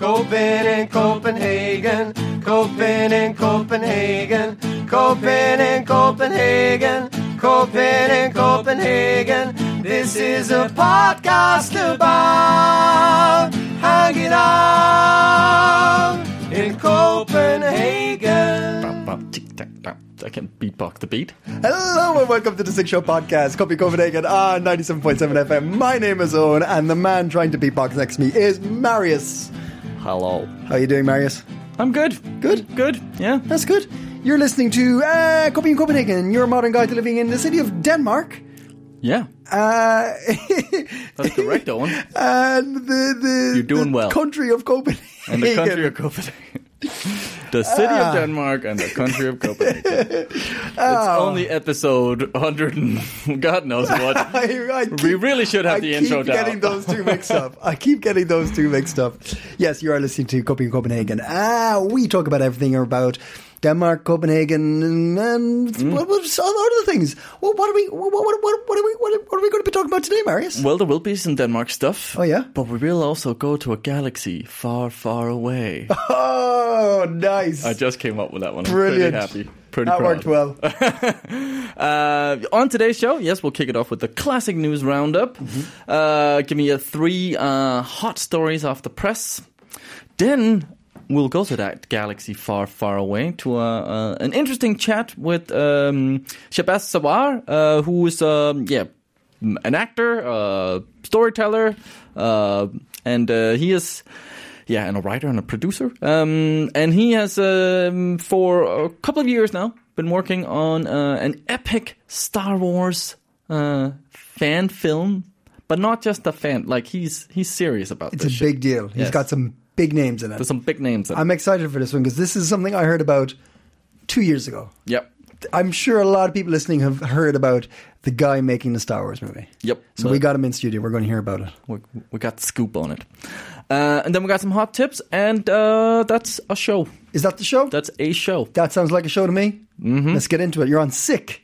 Copen in Copenhagen, Copen in Copenhagen, Copen in Copenhagen, Copen in Copenhagen. This is a podcast about hanging out in Copenhagen. Bum, bum, tick, tack, tack. I can beatbox the beat. Hello and welcome to the Six Show Podcast, Copy Copenhagen on 97.7 FM. My name is Owen and the man trying to beatbox next to me is Marius. Hello. How are you doing, Marius? I'm good. Good? Good. Yeah. That's good. You're listening to uh, Copy in Copenhagen, your modern guide to living in the city of Denmark. Yeah. Uh, That's correct, Owen. and the, the, You're doing the well. country of Copenhagen. And the country of Copenhagen. the city of Denmark and the country of Copenhagen. It's only episode 100 and God knows what. I, I keep, We really should have I the intro done. I keep down. getting those two mixed up. I keep getting those two mixed up. Yes, you are listening to Copy Copenhagen. Ah, we talk about everything about Denmark, Copenhagen, and, and Mm. what, other things. Well, what are we? What, what, what, what are we? What, what are we going to be talking about today, Marius? Well, there will be some Denmark stuff. Oh, yeah? But we will also go to a galaxy far, far away. Oh, nice. I just came up with that one. I'm Brilliant. pretty happy. Pretty that proud. worked well. Uh, on today's show, yes, we'll kick it off with the classic news roundup. Uh, give me a three uh, hot stories off the press. Then we'll go to that galaxy far, far away to uh, uh, an interesting chat with um, Shahbaz Sarwar, uh, who is um, yeah an actor, uh, storyteller, uh, and uh, he is. Yeah, and a writer and a producer. Um, and he has, um, for a couple of years now, been working on uh, an epic Star Wars uh, fan film, but not just a fan. Like he's he's serious about this. It's a shit. big deal. He's got some big names in it. There's some big names. In it. I'm excited for this one because this is something I heard about two years ago. Yep. I'm sure a lot of people listening have heard about the guy making the Star Wars movie. Yep. So we got him in studio. We're going to hear about it. we, we got the scoop on it. Uh, and then we got some hot tips, and uh, that's a show. Is that the show? That's a show. that sounds like a show to me. Mm-hmm. Let's get into it. You're on sick.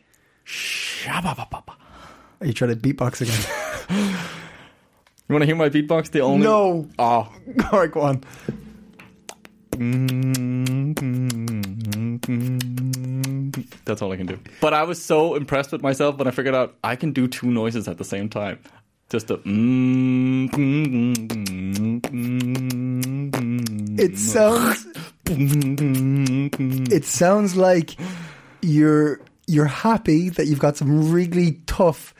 Are you trying to beatbox again? You want to hear my beatbox? The only no. Ah. Oh. All right, go on. That's all I can do. But I was so impressed with myself when I figured out I can do two noises at the same time. Just a. It sounds. it sounds like you're you're happy that you've got some really tough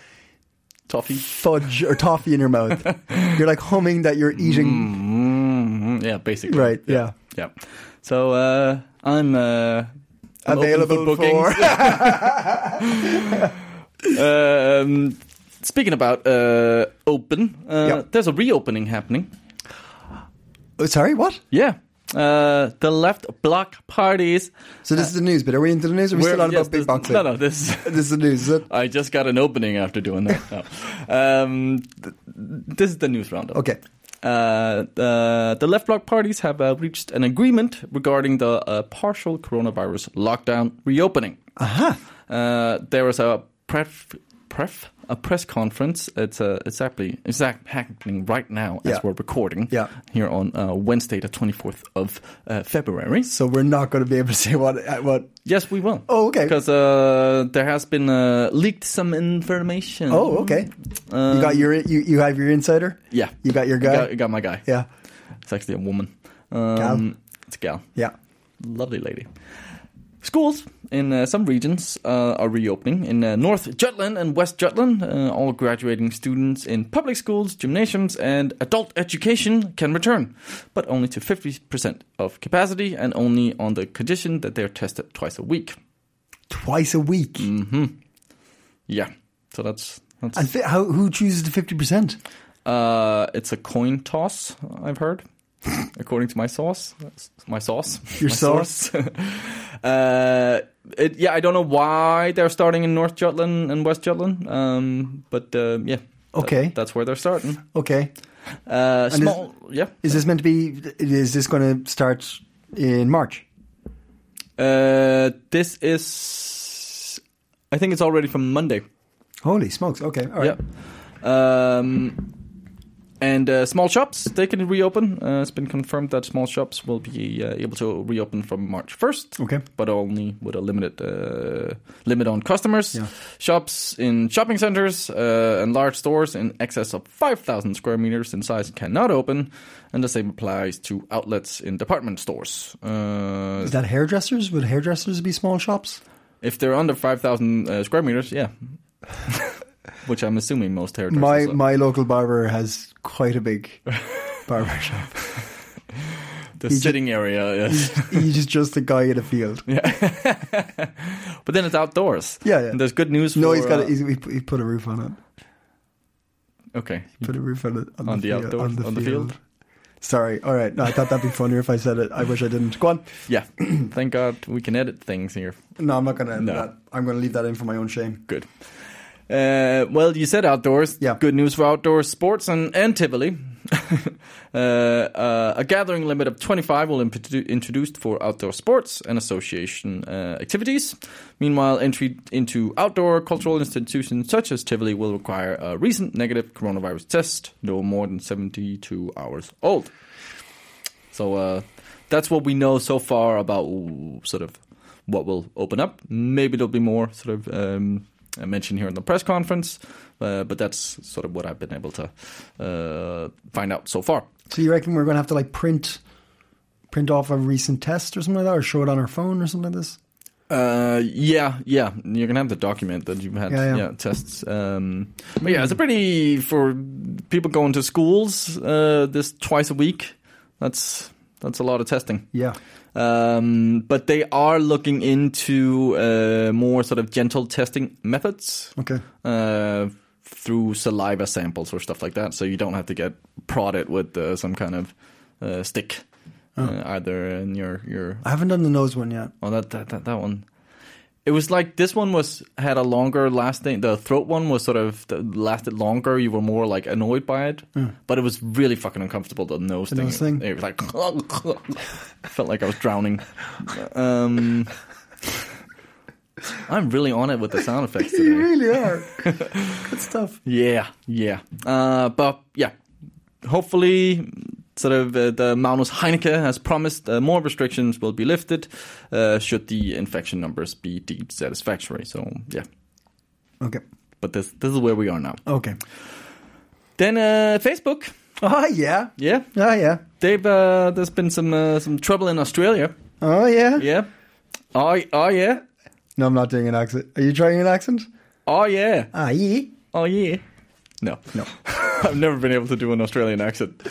Toffee. fudge or toffee in your mouth. you're like humming that you're eating. Mm, yeah, basically. Right. Yeah. Yeah. So uh, I'm uh, I'm Available bookings. um, speaking about uh, open, uh, Yeah. there's a reopening happening. Oh, sorry. What? Yeah. Uh, the left block parties. So this is the news but Are we into the news? Or are we still on yes, about this- beatboxing? No, no. This. This is the news. Is it? I just got an opening after doing that. No. um, th- this is the news roundup. Okay. Uh, the, the left bloc parties have uh, reached an agreement regarding the uh, partial coronavirus lockdown reopening. Aha. Uh, there was a pref, pref a press conference. It's uh, it's actually it's act- happening right now as Yeah. we're recording. Yeah. Here on uh, Wednesday, the twenty fourth of uh, February. So we're not going to be able to say what uh, what. Yes, we will. Oh, okay. Because uh, there has been uh, leaked some information. Oh, okay. you got your you you have your insider. Yeah. You got your guy. Got, got my guy. Yeah. It's actually a woman. Um, Gal. It's a gal. Yeah. Lovely lady. Schools in uh, some regions uh, are reopening. In uh, North Jutland and West Jutland, uh, all graduating students in public schools, gymnasiums, and adult education can return, but only to 50% of capacity and only on the condition that they are tested twice a week. Twice a week. Mm. Yeah, so that's that's And fi- how who chooses the fifty percent? Uh, it's a coin toss. I've heard, according to my sauce. My sauce. Your My sauce? uh, it, yeah, I don't know why they're starting in North Jutland and West Jutland. Um, but uh, yeah. that- Okay. that's where they're starting. Okay. Uh, is- small. yeah. Is this meant to be? Is this going to start in March? Uh, this is. I think it's already from Monday. Holy smokes! Okay, all right. Yeah. Um, and uh, small shops they can reopen. Uh, it's been confirmed that small shops will be uh, able to reopen from March first. Okay. but only with a limited uh, limit on customers. Yeah. Shops in shopping centers uh, and large stores in excess of 5,000 square meters in size cannot open, and the same applies to outlets in department stores. Uh, Is that hairdressers? Would hairdressers be small shops? if they're under 5,000 uh, square meters, yeah. Which I'm assuming most My hairdressers. are. my local barber has quite a big barber shop. the he sitting area, yes. He's just a guy in a field. Yeah, but then it's outdoors. Yeah, yeah. And there's good news. No, for, he's got. uh, A, he's, he put- a roof on it. okay. Put a roof on it on, On the, the outdoors- on the on the field. field? Sorry. All right. No, I thought that'd be funnier if I said it. I wish I didn't. Go on. Yeah. Thank God we can edit things here. No, I'm not going to. No. That. I'm going to leave that in for my own shame. Good. Uh, well, you said outdoors. Yeah. Good news for outdoor sports and, and Tivoli. uh, uh, a gathering limit of 25 will be introduced for outdoor sports and association uh, activities. Meanwhile, entry into outdoor cultural institutions such as Tivoli will require a recent negative coronavirus test, no more than 72 hours old. So uh, that's what we know so far about sort of what will open up. Maybe there'll be more sort of um, mentioned here in the press conference, uh, but that's sort of what I've been able to uh, find out so far. So you reckon we're going to have to like print, print off a recent test or something like that, or show it on our phone or something like this? Uh, yeah, yeah, you're gonna have to document that you've had Yeah, yeah, yeah. tests. Um, but yeah, it's a pretty for people going to schools uh, this twice a week. That's that's a lot of testing. Yeah. Um, but they are looking into uh, more sort of gentle testing methods Okay. uh, through saliva samples or stuff like that. So you don't have to get prodded with uh, some kind of uh, stick, uh, either in your your. I haven't done the nose one yet. Oh, that that that, that one. It was like this one was had a longer lasting. The throat one was sort of lasted longer. You were more like annoyed by it, but it was really fucking uncomfortable. The nose The thing. nose thing? It was like felt like I was drowning. Um, I'm really on it with the sound effects today. You really are. Good stuff. Yeah, yeah. Uh, but yeah, hopefully, sort of uh, the Magnus Heunicke has promised uh, more restrictions will be lifted uh, should the infection numbers be deemed satisfactory. So yeah, Okay. but this this is where we are now. Okay. Then uh, Facebook, Oh yeah. yeah, Oh yeah. they've uh, there's been some uh, some trouble in Australia. Oh yeah. Yeah. Oh, oh yeah. No, I'm not doing an accent. Are you trying an accent? Oh yeah. Ah yeah. Oh yeah. No, No. I've never been able to do an Australian accent.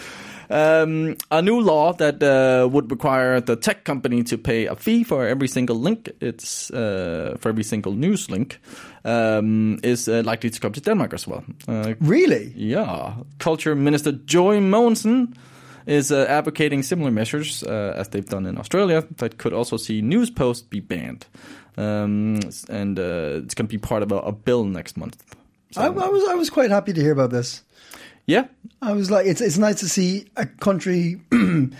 Um, a new law that uh, would require the tech company to pay a fee for every single link. It's uh, for every single news link um, is uh, likely to come to Denmark as well. Uh, Really? yeah, Culture Minister Joy Mogensen is uh, advocating similar measures uh, as they've done in Australia that could also see news posts be banned, um, and uh, it's going to be part of a, a bill next month. So, I, I was I was quite happy to hear about this. Yeah, I was like, it's it's nice to see a country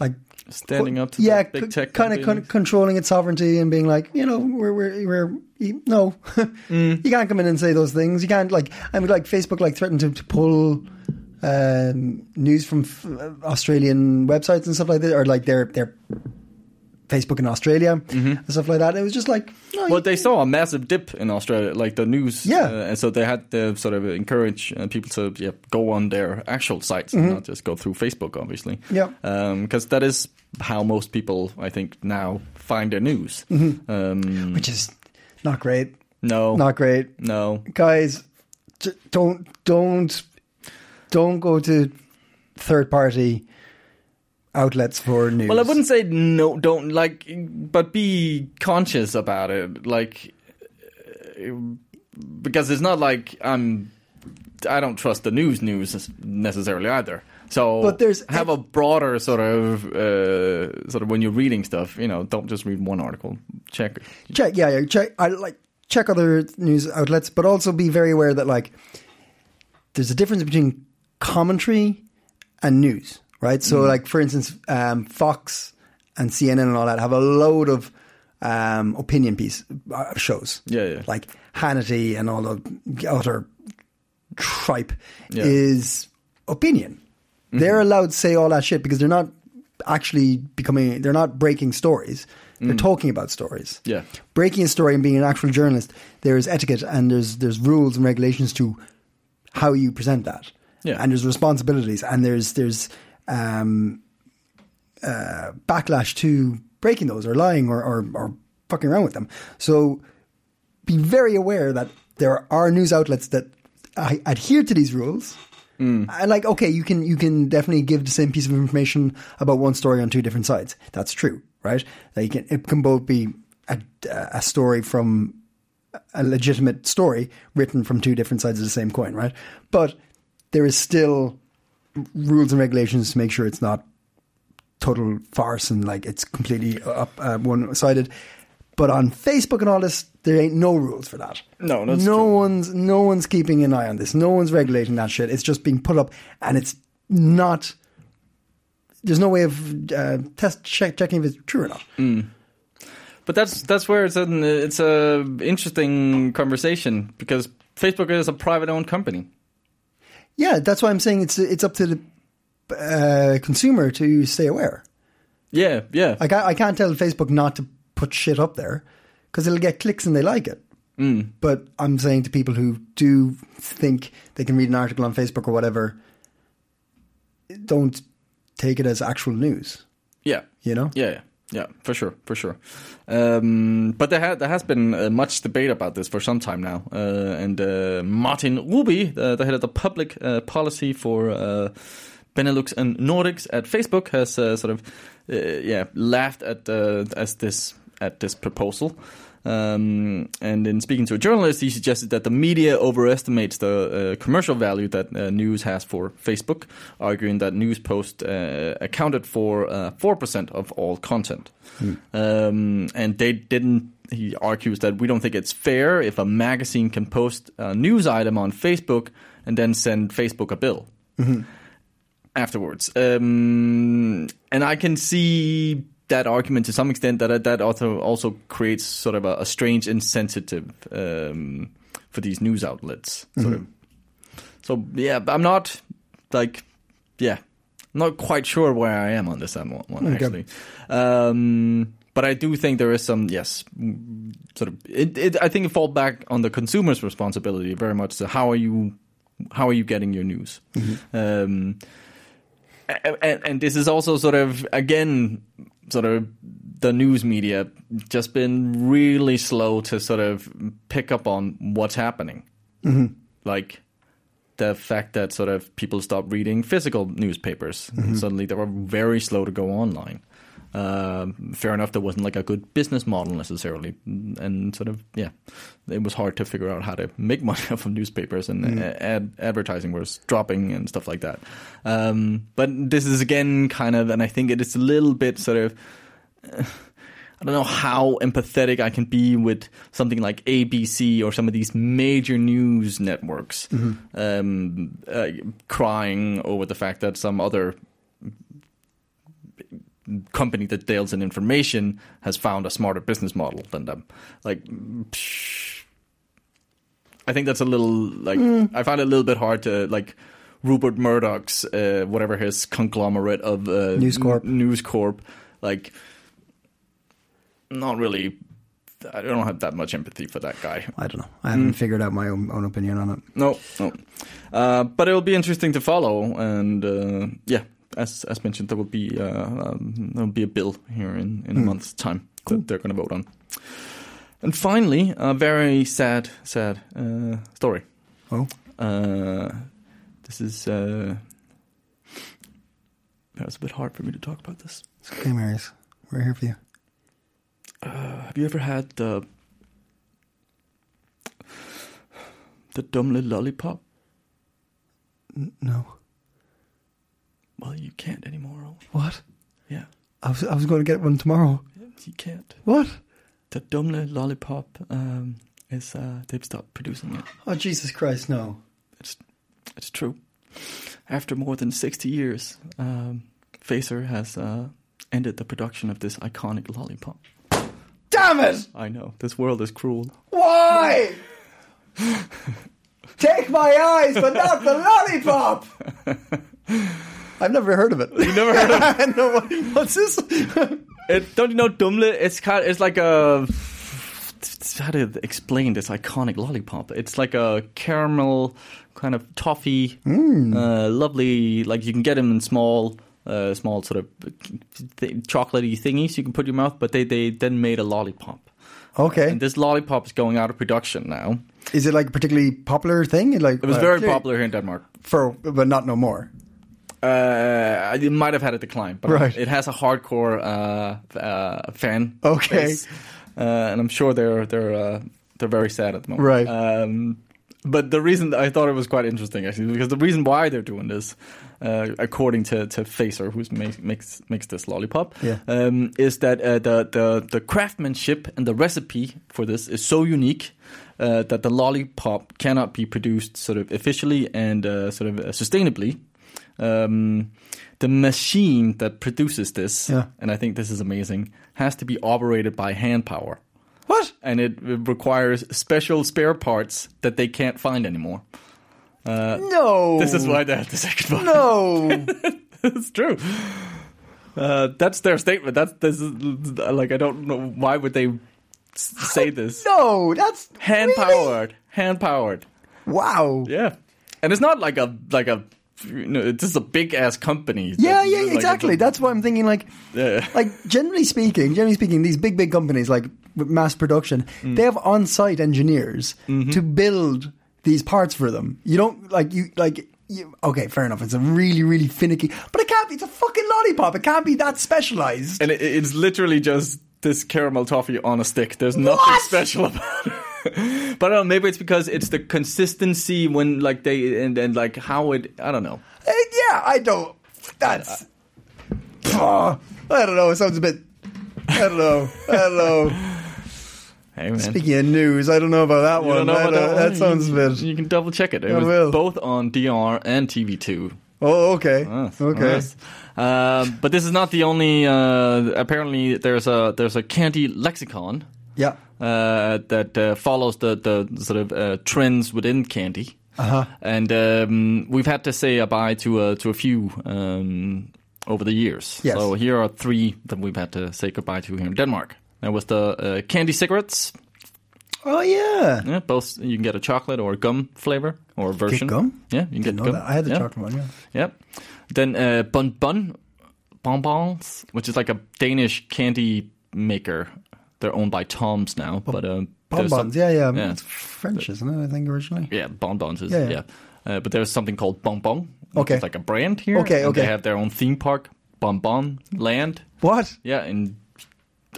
like standing up to yeah, the big tech kind of con- controlling its sovereignty and being like, you know, we're we're, we're you- no, Mm. you can't come in and say those things. You can't like I mean, like Facebook like threatened to, to pull um, news from f- Australian websites and stuff like that, or like their their Facebook in Australia and stuff like that. It was just like, no, Mm-hmm. Well, they saw a massive dip in Australia, like the news. Yeah. uh, and so they had to sort of encourage uh, people to yeah, go on their actual sites and not just go through Facebook, obviously. Mm-hmm. Yeah. Because that is how most people, I think, now find their news. Um, which is not great, no, not great. no. guys j- don't don't don't go to third party outlets for news Well, I wouldn't say no, don't like, but be conscious about it, like, uh, because it's not like I'm I don't trust the news news necessarily either. So, But there's- have a broader sort of uh, sort of when you're reading stuff. You know, don't just read one article. Check. check yeah, yeah check i like check other news outlets but also be very aware that like there's a difference between commentary and news right so like for instance um, fox and cnn and all that have a load of um, opinion piece uh, shows Yeah, yeah. like hannity and all the other tripe Yeah. is opinion they're allowed to say all that shit because they're not actually becoming they're not breaking stories they're talking about stories Yeah. breaking a story and being an actual journalist, there is etiquette and there's there's rules and regulations to how you present that. Yeah. And there's responsibilities and there's there's um, uh, backlash to breaking those or lying or, or or fucking around with them. So be very aware that there are news outlets that adhere to these rules. And like, okay, you can you can definitely give the same piece of information about one story on two different sides. That's true, right? Like, it can, it can both be a, a story from a legitimate story written from two different sides of the same coin, right? But there is still rules and regulations to make sure it's not total farce and like it's completely up uh, one sided. But on Facebook and all this, there ain't no rules for that. No, no true. one's no one's keeping an eye on this. No one's regulating that shit. It's just being put up, and it's not. There's no way of uh, test check, checking if it's true or not. But that's that's where it's an it's a interesting conversation because Facebook is a private owned company. Yeah, that's why I'm saying it's it's up to the uh, consumer to stay aware. Yeah, yeah. I, I can't tell Facebook not to put shit up there because it'll get clicks and they like it. Mm. But I'm saying to people who do think they can read an article on Facebook or whatever, don't take it as actual news. Yeah. You know? Yeah, yeah, yeah, for sure, for sure. Um, but there, ha- there has been uh, much debate about this for some time now. Uh, and uh, Martin Ruby, the head of the public uh, policy for uh, Benelux and Nordics at Facebook, has uh, sort of yeah laughed at as this at this proposal. Um, and in speaking to a journalist, he suggested that the media overestimates the uh, commercial value that uh, news has for Facebook, arguing that news posts uh, accounted for uh, 4% of all content. Um, and they didn't, he argues that we don't think it's fair if a magazine can post a news item on Facebook and then send Facebook a bill afterwards. Um, and I can see that argument to some extent that that also also creates sort of a, a strange insensitive um, for these news outlets. Sort of. So yeah, but I'm not like yeah, not quite sure where I am on this one, Okay. actually. Um, but I do think there is some yes, sort of. It, it, I think it falls back on the consumer's responsibility very much. So how are you, how are you getting your news? Um, a- and, and this is also sort of again sort of the news media just been really slow to sort of pick up on what's happening. Mm-hmm. Like the fact that sort of people stopped reading physical newspapers. Mm-hmm. Suddenly they were very slow to go online um, fair enough there wasn't like a good business model necessarily. And sort of yeah it was hard to figure out how to make money off of newspapers and a- ad- advertising was dropping and stuff like that. Um, but this is again kind of and i think it is a little bit sort of I don't know how empathetic I can be with something like ABC or some of these major news networks. Um, uh, crying over the fact that some other company that deals in information has found a smarter business model than them. Like, psh, I think that's a little like I find it a little bit hard to like. Rupert Murdoch's uh, whatever his conglomerate of uh, News Corp. N- News Corp, like not really. I don't have that much empathy for that guy. I don't know. I haven't figured out my own, own opinion on it. No, no. Uh, but it'll be interesting to follow, and uh, yeah, as as mentioned, there will be uh, um, there will be a bill here in in a month's time that they're going to vote on. And finally, a very sad, sad uh, story. Oh, Uh, this is. Uh, was a bit hard for me to talk about this. it's okay, Marius. We're here for you. Have you ever had the the dumb little lollipop? No. Well, you can't anymore. What? Yeah, I was I was going to get one tomorrow. you can't. What? The Dumle lollipop um, is uh, they've stopped producing it. Oh Jesus Christ! No. It's it's true. After more than sixty years, um, Fazer has uh, ended the production of this iconic lollipop. Damn it! I know this world is cruel. Why? Take my eyes, but not the lollipop. I've never heard of it. You never heard of it? I no, what, what's this? It, don't you know Dumle? It's kind. It's like a. How to explain this iconic lollipop? It's like a caramel kind of toffee, uh, lovely. Like you can get them in small, uh, small sort of th- chocolatey thingies you can put in your mouth. But they they then made a lollipop, okay. and this lollipop is going out of production now. Is it like a particularly popular thing? Like It was uh, very popular here in Denmark. for, but not no more. Uh, it might have had a decline, but Right. it has a hardcore uh, uh, fan. Okay. base. uh, and I'm sure they're they're uh, they're very sad at the moment. Right. Um, but the reason I thought it was quite interesting actually because the reason why they're doing this, uh, according to to Fazer, who makes makes makes this lollipop, Yeah. um, is that uh, the the the craftsmanship and the recipe for this is so unique. Uh, that the lollipop cannot be produced sort of officially and uh, sort of uh, sustainably. Um, the machine that produces this, Yeah. and I think this is amazing, has to be operated by hand power What? and it requires special spare parts that they can't find anymore. No. This is why they have the second one. No. it's true. Uh, that's their statement. That's this is like I don't know why would they say this. no. That's Hand really? powered, hand powered. Wow. Yeah, and it's not like a like a you know this is a big ass company. Yeah, yeah, like, exactly. a- That's why I'm thinking. Like, Yeah. like generally speaking, generally speaking, these big, big companies like with mass production, Mm. they have on-site engineers Mm-hmm. to build these parts for them. You don't like you like. You, okay, fair enough. It's a really, really finicky, but it can't be. It's a fucking lollipop. It can't be that specialized. and it, it's literally just this caramel toffee on a stick. There's nothing What? special about it. but I don't know, maybe it's because it's the consistency when like they and, and like how it. I don't know. Eh, yeah, I don't. That's. I don't know. It sounds a bit. I don't know. I don't know. Hey man. Speaking of news, I don't know about that You one. don't know about don't- that, one? that sounds a you, bit. You can double check it. It I was will. both on DR and TV2. Oh, okay. Yes, okay. yes. Um, but this is not the only. Uh, apparently, there's a there's a candy lexicon Yeah. Uh, that uh, follows the the sort of uh, trends within candy. Uh-huh. And um, we've had to say goodbye to uh, to a few um, over the years. Yes. So here are three that we've had to say goodbye to here in Denmark. There was the uh, candy cigarettes. Oh yeah. Yeah, both you can get a chocolate or a gum flavor or version. gum? Yeah, you can Didn't get gum. that. I had the yeah. chocolate one. Yeah. Yep. Then uh, Bun Bun Bonbons, which is like a Danish candy maker. They're owned by Tom's now, but um, Bonbons. Yeah, yeah. yeah. It's French, isn't it? I think originally. Yeah, Bonbons is Yeah, yeah. yeah. Uh, but there's something called Bonbon. Okay. is like a brand here. Okay, okay. They have their own theme park, Bonbon Land. What? Yeah, and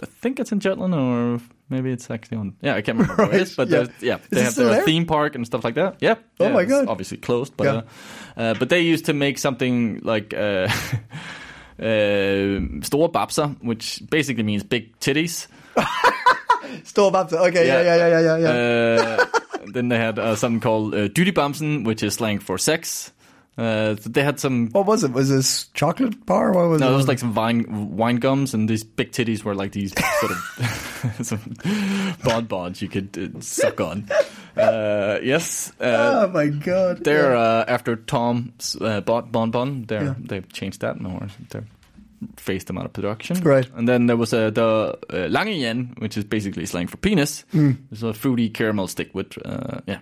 I think it's in Jutland or maybe it's actually on. Yeah, I can't remember where it is, but yeah. yeah, they have their there? theme park and stuff like that. Yeah. Oh yeah, my it's God. Obviously closed, but Yeah. uh, uh, but they used to make something like. Uh, Uh, store babser, which basically means big titties. Store Babser. Okay, yeah, yeah, yeah, yeah, yeah. yeah. Uh, then they had uh, something called uh, duty bumsen, which is slang for sex. Uh, they had some. what was it? Was this chocolate bar? What was No, it? it was like some wine wine gums, and these big titties were like these sort of some bonbons you could uh, suck on. Uh, yes, uh, Oh my god. they're Yeah. uh, after Tom uh, bought bonbon. They're Yeah. they've changed that, or they phased them out of production. Right. And then there was uh, the uh, lange yen, which is basically slang for penis. Mm. It's a fruity caramel stick with uh, yeah.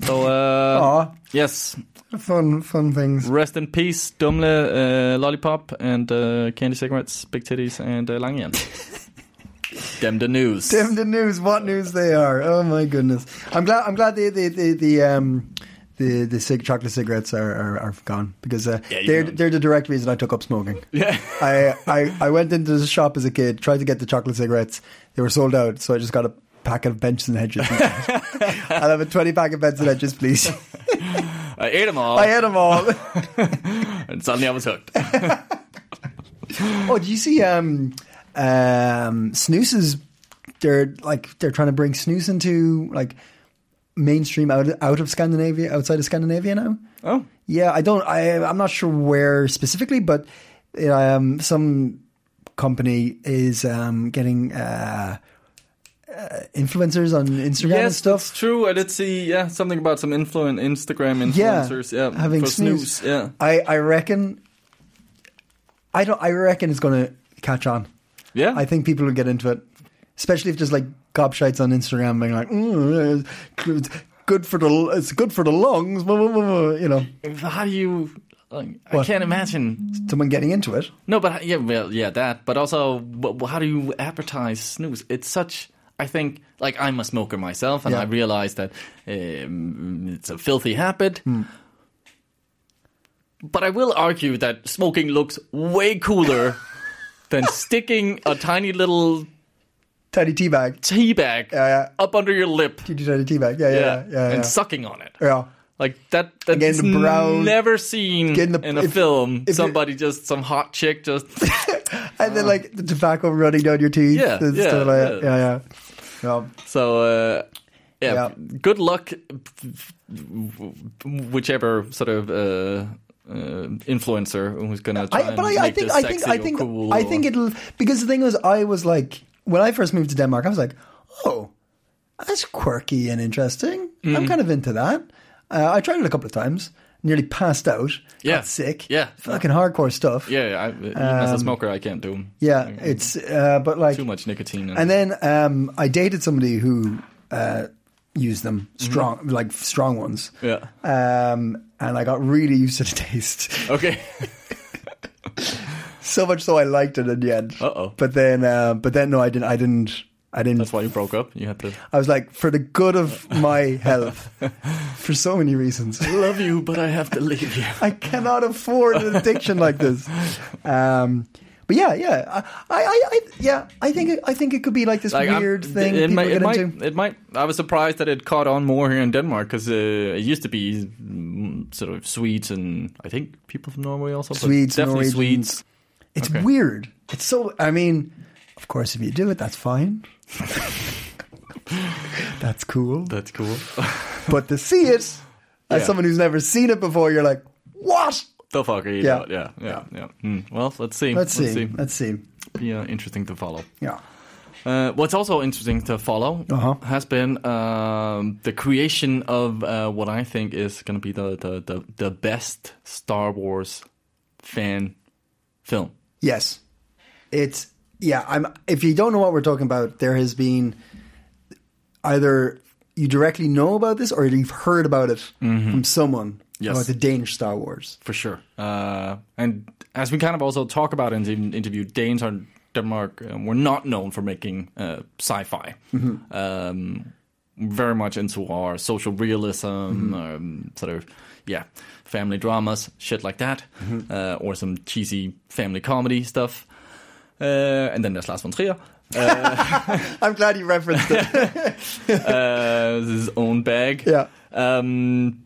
So uh, yes, fun, fun things. Rest in peace, Dumle, uh, Lollipop, and uh, Candy Cigarettes, Big Titties, and uh, Langen. Them the news. Damn the news! What news they are! Oh my goodness! I'm glad. I'm glad the the the, the um the the cig- chocolate cigarettes are, are, are gone because uh, Yeah, they're they're the direct reason I took up smoking. Yeah. I, I I went into the shop as a kid, tried to get the chocolate cigarettes. They were sold out, so I just got a packet of benches and hedges. I'll have a twenty pack of benches and hedges, please. I ate them all, I ate them all. and suddenly I was hooked. oh, do you see um, um, Snus's? They're like they're trying to bring Snus into like mainstream out out of Scandinavia, outside of Scandinavia now. oh, Yeah, I don't. I I'm not sure where specifically, but um, some company is um, getting uh, uh, influencers on Instagram and yes, stuff. that's true. I did see yeah something about some influen Instagram influencers. Yeah, having for snus. snus. Yeah, I I reckon. I don't. I reckon it's going to catch on. yeah. I think people will get into it, especially if there's like gobshites on Instagram being like, mm, it's "Good for the it's good for the lungs," you know. How do you? Like, I can't imagine. Someone getting into it. No, but yeah, well, yeah, that. But also, how do you advertise snus? It's such. I think, like, I'm a smoker myself, and Yeah. I realize that um, it's a filthy habit. Hmm. But I will argue that smoking looks way cooler than sticking a tiny little Tiny tea bag. tea bag Yeah, yeah. up under your lip. Teeny tiny tea bag. Yeah, yeah, yeah. yeah, and yeah. sucking on it. Yeah. Like that. That's the brown- never seen the- in a if- film. if Somebody just some hot chick just. And then like the tobacco running down your teeth. Yeah, and yeah, like yeah. yeah, yeah. So uh, yeah, good luck, whichever sort of uh, uh, influencer who's gonna try I, but and I, I think I think I think cool. I think it'll because the thing was I was like when I first moved to Denmark I was like oh that's quirky and interesting Mm. I'm kind of into that uh, I tried it a couple of times nearly passed out Yeah. got sick Yeah. fucking hardcore stuff Yeah, I, even as a smoker, I can't do. them. yeah it's uh, but like too much nicotine. and then um, I dated somebody who uh, used them strong like strong ones yeah. um, and I got really used to the taste Okay. so much so I liked it in the end. Uh-oh. But then, uh, but then no, I didn't. I didn't. I didn't. That's why you broke up. You had to I was like, for the good of my health, for so many reasons, I love you, but I have to leave you. I cannot afford an addiction like this. Um, but yeah, yeah, I, I, I, yeah, I think, it, I think it could be like this Like, I'm- weird thing It might, it might, it might. I was surprised that it caught on more here in Denmark because uh, it used to be mm, sort of Swedes and I think people from Norway also. Swedes, definitely Norwegians. Swedes. It's okay. weird. It's so. I mean, of course, if you do it, that's fine. that's cool. That's cool. But to see it as Yeah. someone who's never seen it before, you're like, what? the fuck are you Yeah. Yeah, yeah, yeah. Hmm. Well, let's see. Let's see. Let's see. Be uh, interesting to follow. Yeah. Uh, what's also interesting to follow Uh-huh. has been um, the creation of uh, what I think is going to be the, the, the, the best Star Wars fan film. Yes. It's yeah, I'm if you don't know what we're talking about, there has been either you directly know about this or you've heard about it from someone Mm-hmm. Yes. about the Danish Star Wars. for sure. Uh, and as we kind of also talk about in the interview, Danes are Denmark um, were not known for making uh, sci-fi. Um, very much into our social realism, um, sort of yeah, family dramas, shit like that, uh, or some cheesy family comedy stuff. Uh, and then there's Lars von Trier. I'm glad you referenced it. uh, his own bag. Yeah. Um,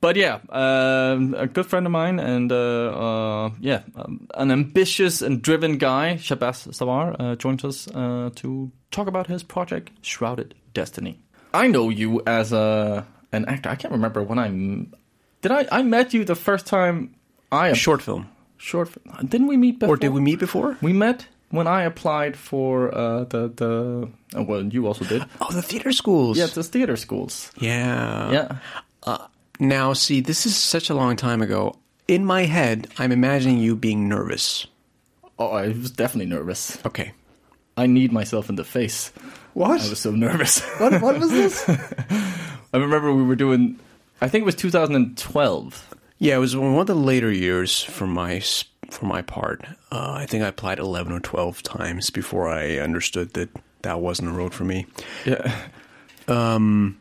but yeah, um, a good friend of mine, and uh, uh, yeah, um, an ambitious and driven guy, Shahbaz Sarwar, uh, joins us uh, to talk about his project, Shrouded Destiny. I know you as a an actor. I can't remember when I did. I I met you the first time. I Short film. short. Film didn't we meet before? Or did we meet before? We met when I applied for uh, the the. Uh, well, you also did. Oh, the theater schools. Yeah, the theater schools. Yeah. Yeah. Now, see, this is such a long time ago. In my head, I'm imagining you being nervous. Oh, I was definitely nervous. Okay. I need myself in the face. What? I was so nervous. what? What was this? I remember we were doing. I think it was 2012. Yeah, it was one of the later years for my for my part. Uh, I think I applied 11 or 12 times before I understood that that wasn't a road for me. Yeah. Um,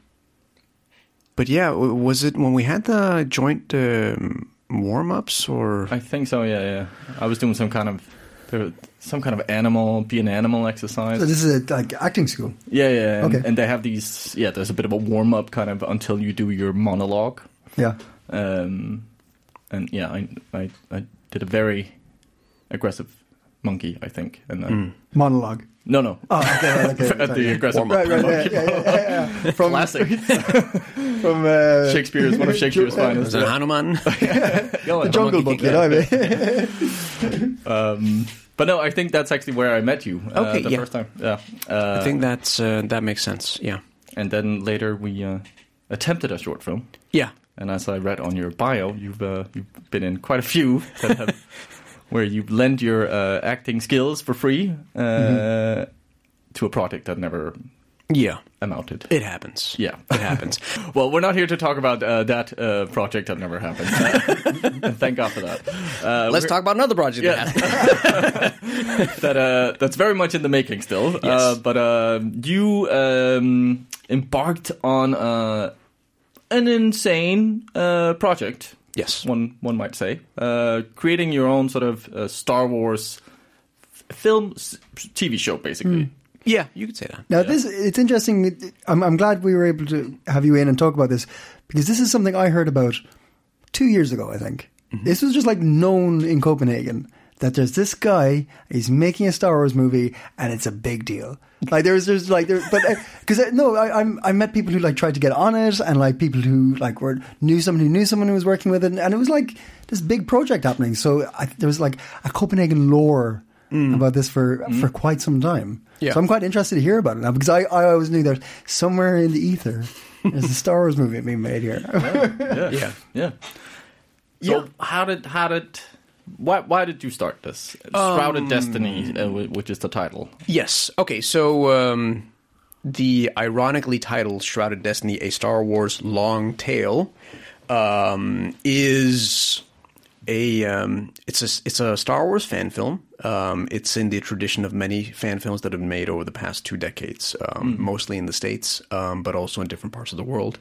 But yeah, was it when we had the joint um, warm ups or? I think so. Yeah, yeah. I was doing some kind of there- some kind of animal, be an animal exercise. so this is a like acting school. yeah, yeah. And, Okay. and they have these. Yeah, there's a bit of a warm up kind of until you do your monologue. Yeah. Um, and yeah, I, I I did a very aggressive monkey, I think, and then Monologue. no, no, Oh, okay, okay. at sorry, the aggressive Right, right, yeah, monkey. yeah, yeah, yeah, yeah. From Classic. from uh, Shakespeare is one of Shakespeare's finest. Was it Hanuman? Go the Jungle monkey Book. You know what I mean? Um, but no, I think that's actually where I met you uh, Okay, the yeah. first time. Yeah, uh, I think that's uh, that makes sense. Yeah, and then later we uh, attempted a short film. yeah. And as I read on your bio, you've uh, you've been in quite a few that have, where you lend your uh, acting skills for free uh, Mm-hmm. to a project that never Yeah, amounted. it happens. Yeah. it happens. Well, we're not here to talk about uh, that uh, project that never happened. and thank God for that. Uh, Let's talk about another project. Yeah. that that uh, that's very much in the making still. Yes. Uh, but uh, you um, embarked on uh, an insane uh, project. Yes. one one might say, uh, creating your own sort of uh, Star Wars f- film s- TV show, basically. Yeah, you could say that. Now, this it's interesting. I'm, I'm glad we were able to have you in and talk about this because this is something I heard about two years ago. I think mm-hmm. this was just like known in Copenhagen that there's this guy. He's making a Star Wars movie, and it's a big deal. Like there's there's like there, but uh, because uh, no, I I'm, I met people who like tried to get on it, and like people who like were knew someone who knew someone who was working with it, and it was like this big project happening. So I, there was like a Copenhagen lore. About this for for quite some time, Yeah. so I'm quite interested to hear about it now because I, I always knew that somewhere in the ether there's a Star Wars movie being made here. Yeah, Yeah. yeah. So how did how did why why did you start this Shrouded Destiny, uh, which is the title? Yes. Okay. So um, the ironically titled Shrouded Destiny: A Star Wars Long Tale um, is a um, it's a it's a Star Wars fan film. Um, it's in the tradition of many fan films that have been made over the past two decades, um, mostly in the states, um, but also in different parts of the world.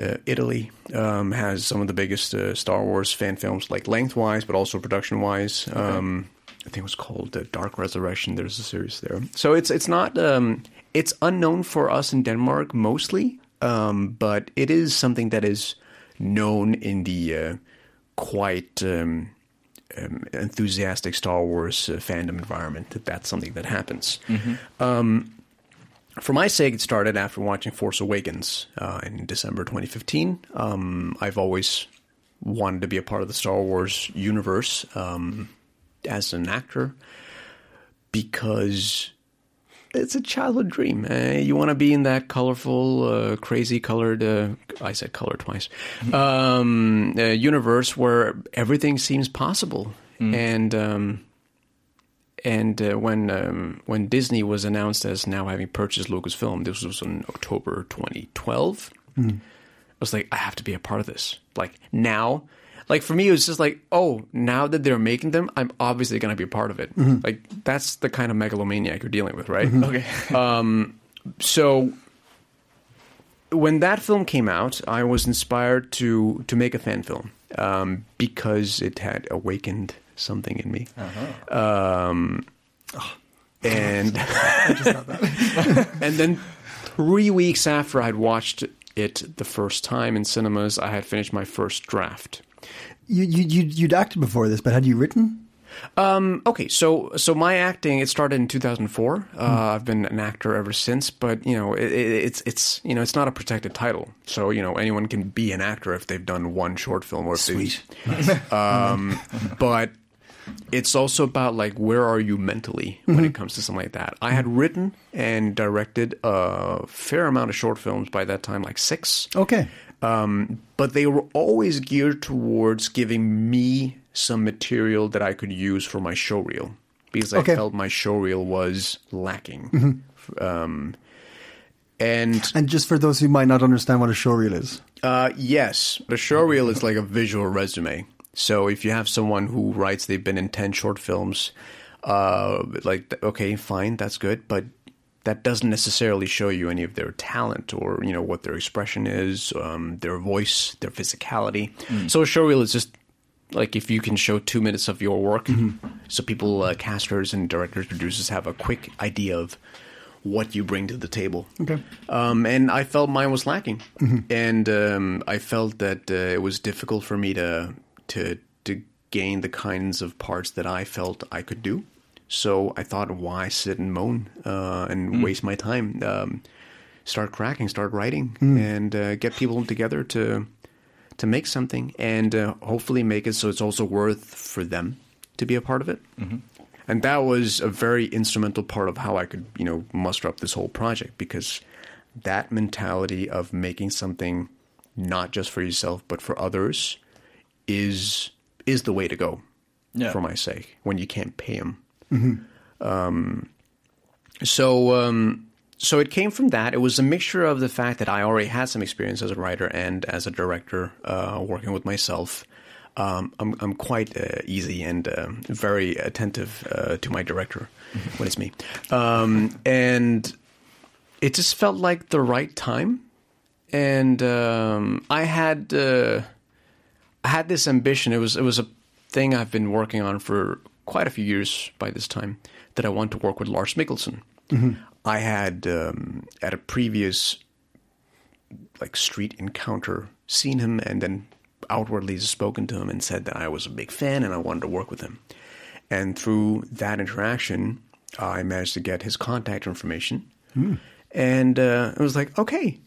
Uh, Italy um, has some of the biggest uh, Star Wars fan films, like lengthwise, but also production-wise. Um, I think it was called uh, Dark Resurrection. There's a series there, so it's it's not um, it's unknown for us in Denmark mostly, um, but it is something that is known in the uh, quite um, um, enthusiastic Star Wars uh, fandom environment. That that's something that happens. Um, for my sake, it started after watching Force Awakens uh, in December 2015. Um, I've always wanted to be a part of the Star Wars universe um, as an actor because it's a childhood dream. Uh, you want to be in that colorful, uh, crazy colored, uh, I said color twice, um, uh, universe where everything seems possible. And um, and uh, when um, when Disney was announced as now having purchased Lucasfilm, this was in October 2012. I was like, I have to be a part of this. Like now, like for me, it was just like, oh, now that they're making them, I'm obviously going to be a part of it. Like that's the kind of megalomaniac you're dealing with, right? Okay. Um, so when that film came out, I was inspired to to make a fan film um, because it had awakened something in me. Um, and and then three weeks after I'd watched it the first time in cinemas, I had finished my first draft. You, you, you, you'd acted before this, but had you written? Um, okay, so so my acting it started in 2004. Uh, I've been an actor ever since, but you know it, it, it's it's you know it's not a protected title. So you know anyone can be an actor if they've done one short film or Sweet. Um, but it's also about like where are you mentally when it comes to something like that. I had written and directed a fair amount of short films by that time, like six. Okay. Um, but they were always geared towards giving me some material that I could use for my showreel because I Okay. felt my showreel was lacking. Um, and And just for those who might not understand what a showreel is. uh, yes, the showreel is like a visual resume. So if you have someone who writes they've been in 10 short films, uh, like, okay, fine, that's good, but that doesn't necessarily show you any of their talent or, you know, what their expression is, um, their voice, their physicality. So a showreel is just like if you can show two minutes of your work, so people, uh, casters and directors, producers have a quick idea of what you bring to the table. Okay. Um, and I felt mine was lacking, and um, I felt that uh, it was difficult for me to to to gain the kinds of parts that I felt I could do. So I thought, why sit and moan uh, and waste my time? Um, start cracking, start writing, and uh, get people together to to make something, and uh, hopefully make it so it's also worth for them to be a part of it. And that was a very instrumental part of how I could, you know, muster up this whole project because that mentality of making something not just for yourself but for others is is the way to go Yeah. for my sake when you can't pay them. Um, so um, so it came from that. It was a mixture of the fact that I already had some experience as a writer and as a director, uh, working with myself. Um, I'm I'm quite uh, easy and uh, very attentive uh, to my director when it's me, um, and it just felt like the right time. And um, I had uh, I had this ambition. It was it was a thing I've been working on for quite a few years by this time that I want to work with Lars Mikkelsen. I had um, at a previous like street encounter seen him and then outwardly spoken to him and said that I was a big fan and I wanted to work with him. And through that interaction, I managed to get his contact information. And uh, I was like, okay.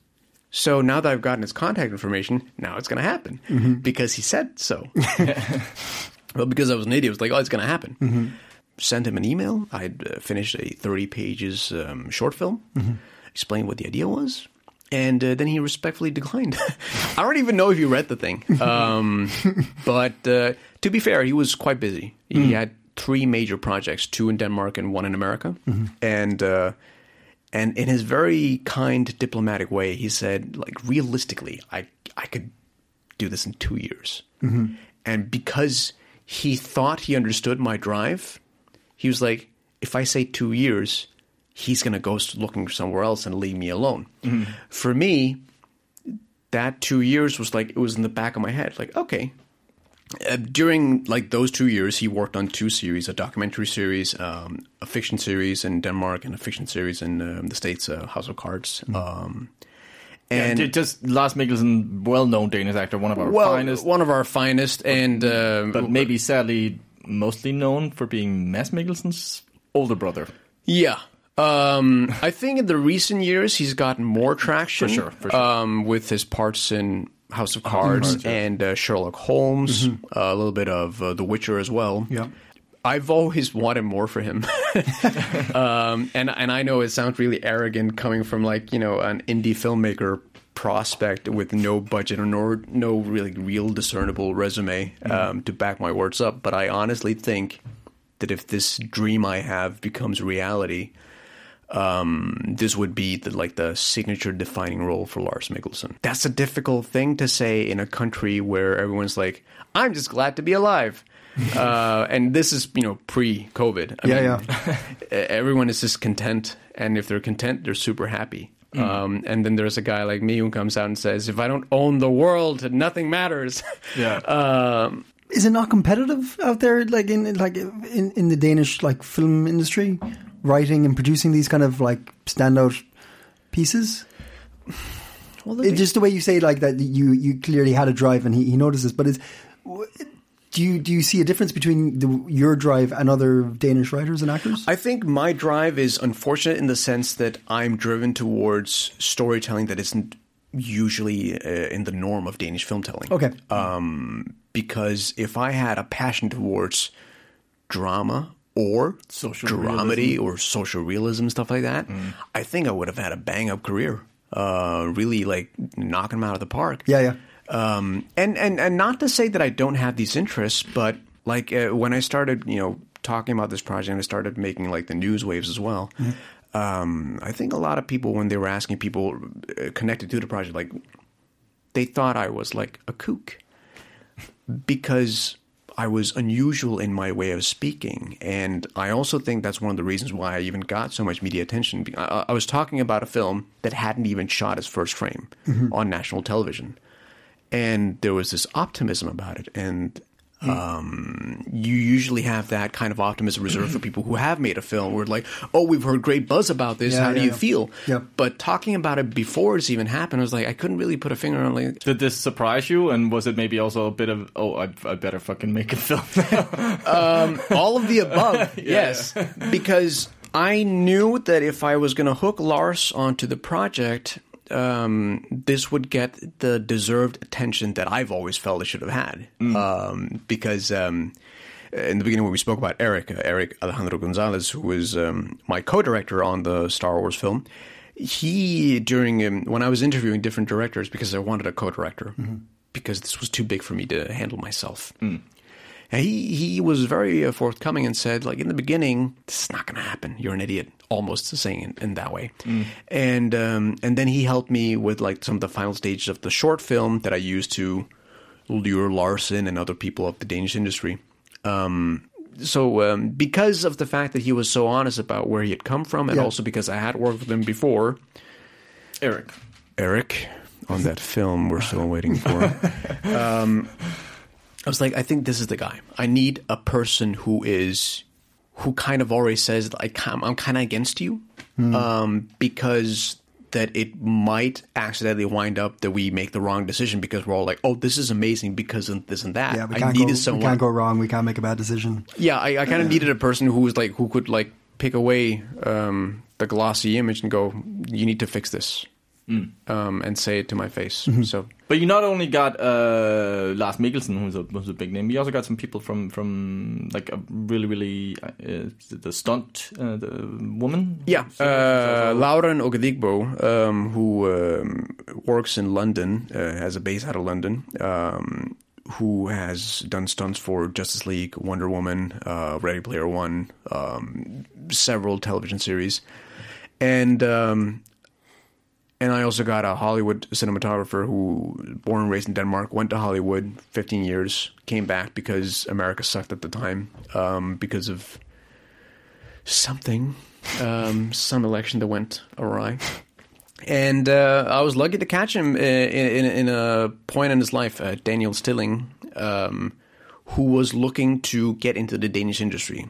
So now that I've gotten his contact information, now it's going to happen because he said so. well, because I was an idiot, I was like, oh, it's going to happen. Sent him an email. I'd uh, finished a 30 pages um, short film, explained what the idea was. And uh, then he respectfully declined. I don't even know if he read the thing. Um, but uh, to be fair, he was quite busy. He had three major projects, two in Denmark and one in America. And uh, and in his very kind, diplomatic way, he said, like, realistically, I I could do this in two years. And because he thought he understood my drive, he was like, if I say two years, he's going to go looking somewhere else and leave me alone. For me, that two years was like, it was in the back of my head. Like, okay. Uh, during like those two years, he worked on two series: a documentary series, um, a fiction series in Denmark, and a fiction series in um, the states, uh, House of Cards. Um, and And just Lars Mikkelsen, well-known Danish actor, one of our well, finest, one of our finest, and uh, but maybe sadly mostly known for being Mads Mikkelsen's older brother. Yeah. Um, I think in the recent years he's gotten more traction. For sure, for sure. Um, with his parts in House of Cards Cards, yeah. and uh, Sherlock Holmes, uh, a little bit of uh, The Witcher as well. Yeah. I've always wanted more for him, um, and and I know it sounds really arrogant coming from like you know an indie filmmaker prospect with no budget or no no really real discernible resume um, to back my words up. But I honestly think that if this dream I have becomes reality, um, this would be the, like the signature defining role for Lars Mikkelsen. That's a difficult thing to say in a country where everyone's like, "I'm just glad to be alive," uh, and this is you know pre-COVID. I Yeah, mean, everyone is just content, and if they're content, they're super happy. Um, and then there's a guy like me who comes out and says, "If I don't own the world, nothing matters." Yeah. um, Is it not competitive out there, like in like in, in the Danish like film industry, writing and producing these kind of like standout pieces? well, It's just the way you say like that. You you clearly had a drive, and he, he notices. But is do you do you see a difference between the, your drive and other Danish writers and actors? I think my drive is unfortunate in the sense that I'm driven towards storytelling that isn't usually uh, in the norm of Danish film telling. okay, Um, because if I had a passion towards drama or Social dramedy or social realism stuff like that, Mm. I think I would have had a bang up career. Uh, really like knocking them out of the park. yeah, yeah. Um, and, and and not to say that I don't have these interests, but like uh, when I started, you know, talking about this project, and I started making like the news waves as well. Um, I think a lot of people, when they were asking people uh, connected to the project, like they thought I was like a kook because I was unusual in my way of speaking, and I also think that's one of the reasons why I even got so much media attention. I, I was talking about a film that hadn't even shot its first frame on national television, and there was this optimism about it, and Um, you usually have that kind of optimism reserved for people who have made a film. Where like, oh, we've heard great buzz about this. Yeah, How do you yeah. feel? Yeah. But talking about it before it's even happened, I was like, I couldn't really put a finger on it. like. Did this surprise you? And was it maybe also a bit of, oh, I, I better fucking make a film now? all of the above, yes. Because I knew that if I was going to hook Lars onto the project, um, this would get the deserved attention that I've always felt it should have had. Um, because um, in the beginning, when we spoke about Eric, uh, Eric Alejandro Gonzalez, who was um, my co-director on the Star Wars film, he during um, when I was interviewing different directors because I wanted a co-director because this was too big for me to handle myself. And he he was very uh, forthcoming and said, like in the beginning, this is not going to happen. You're an idiot. Almost saying it in that way. And um, and then he helped me with like some of the final stages of the short film that I used to lure Larson and other people of the Danish industry. Um, so um, because of the fact that he was so honest about where he had come from, and Yeah. also because I had worked with him before, Eric. Eric on that film we're still waiting for. um, I was like, I think this is the guy. I need a person who is who kind of already says like I'm, I'm kind of against you um, because that it might accidentally wind up that we make the wrong decision because we're all like, oh, this is amazing because of this and that. Yeah, we I can't, go, needed we someone. can't go wrong. We can't make a bad decision. Yeah, I, I kind of needed a person who was like who could like pick away um, the glossy image and go, you need to fix this, um, and say it to my face. So But you not only got uh, Lars Mikkelsen, who's a, who's a big name, you also got some people from from like a really really uh, the stunt uh, the woman. yeah, uh, Lauren Okadigbo, um, who um, works in London, uh, has a base out of London. Um, who has done stunts for Justice League, Wonder Woman, uh, Ready Player One, um, several television series, and um, and I also got a Hollywood cinematographer who, born and raised in Denmark, went to Hollywood 15 years, came back because America sucked at the time, um, because of something, um, some election that went awry. And uh, I was lucky to catch him in, in, in a point in his life, uh, Daniel Stilling, um, who was looking to get into the Danish industry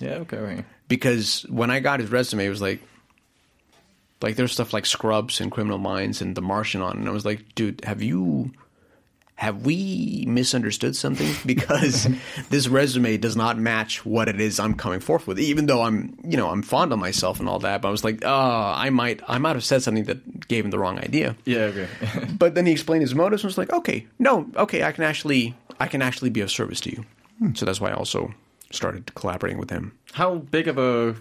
yeah, okay, okay. because when I got his resume, it was like, like there's stuff like Scrubs and Criminal Minds and The Martian on, and I was like, dude, have you, have we misunderstood something? Because this resume does not match what it is I'm coming forth with. Even though I'm, you know, I'm fond of myself and all that, but I was like, oh, I might, I might have said something that gave him the wrong idea. Yeah, okay. But then he explained his motives and was like, okay, no, okay, I can actually, I can actually be of service to you. Hmm. So that's why I also started collaborating with him. How big of a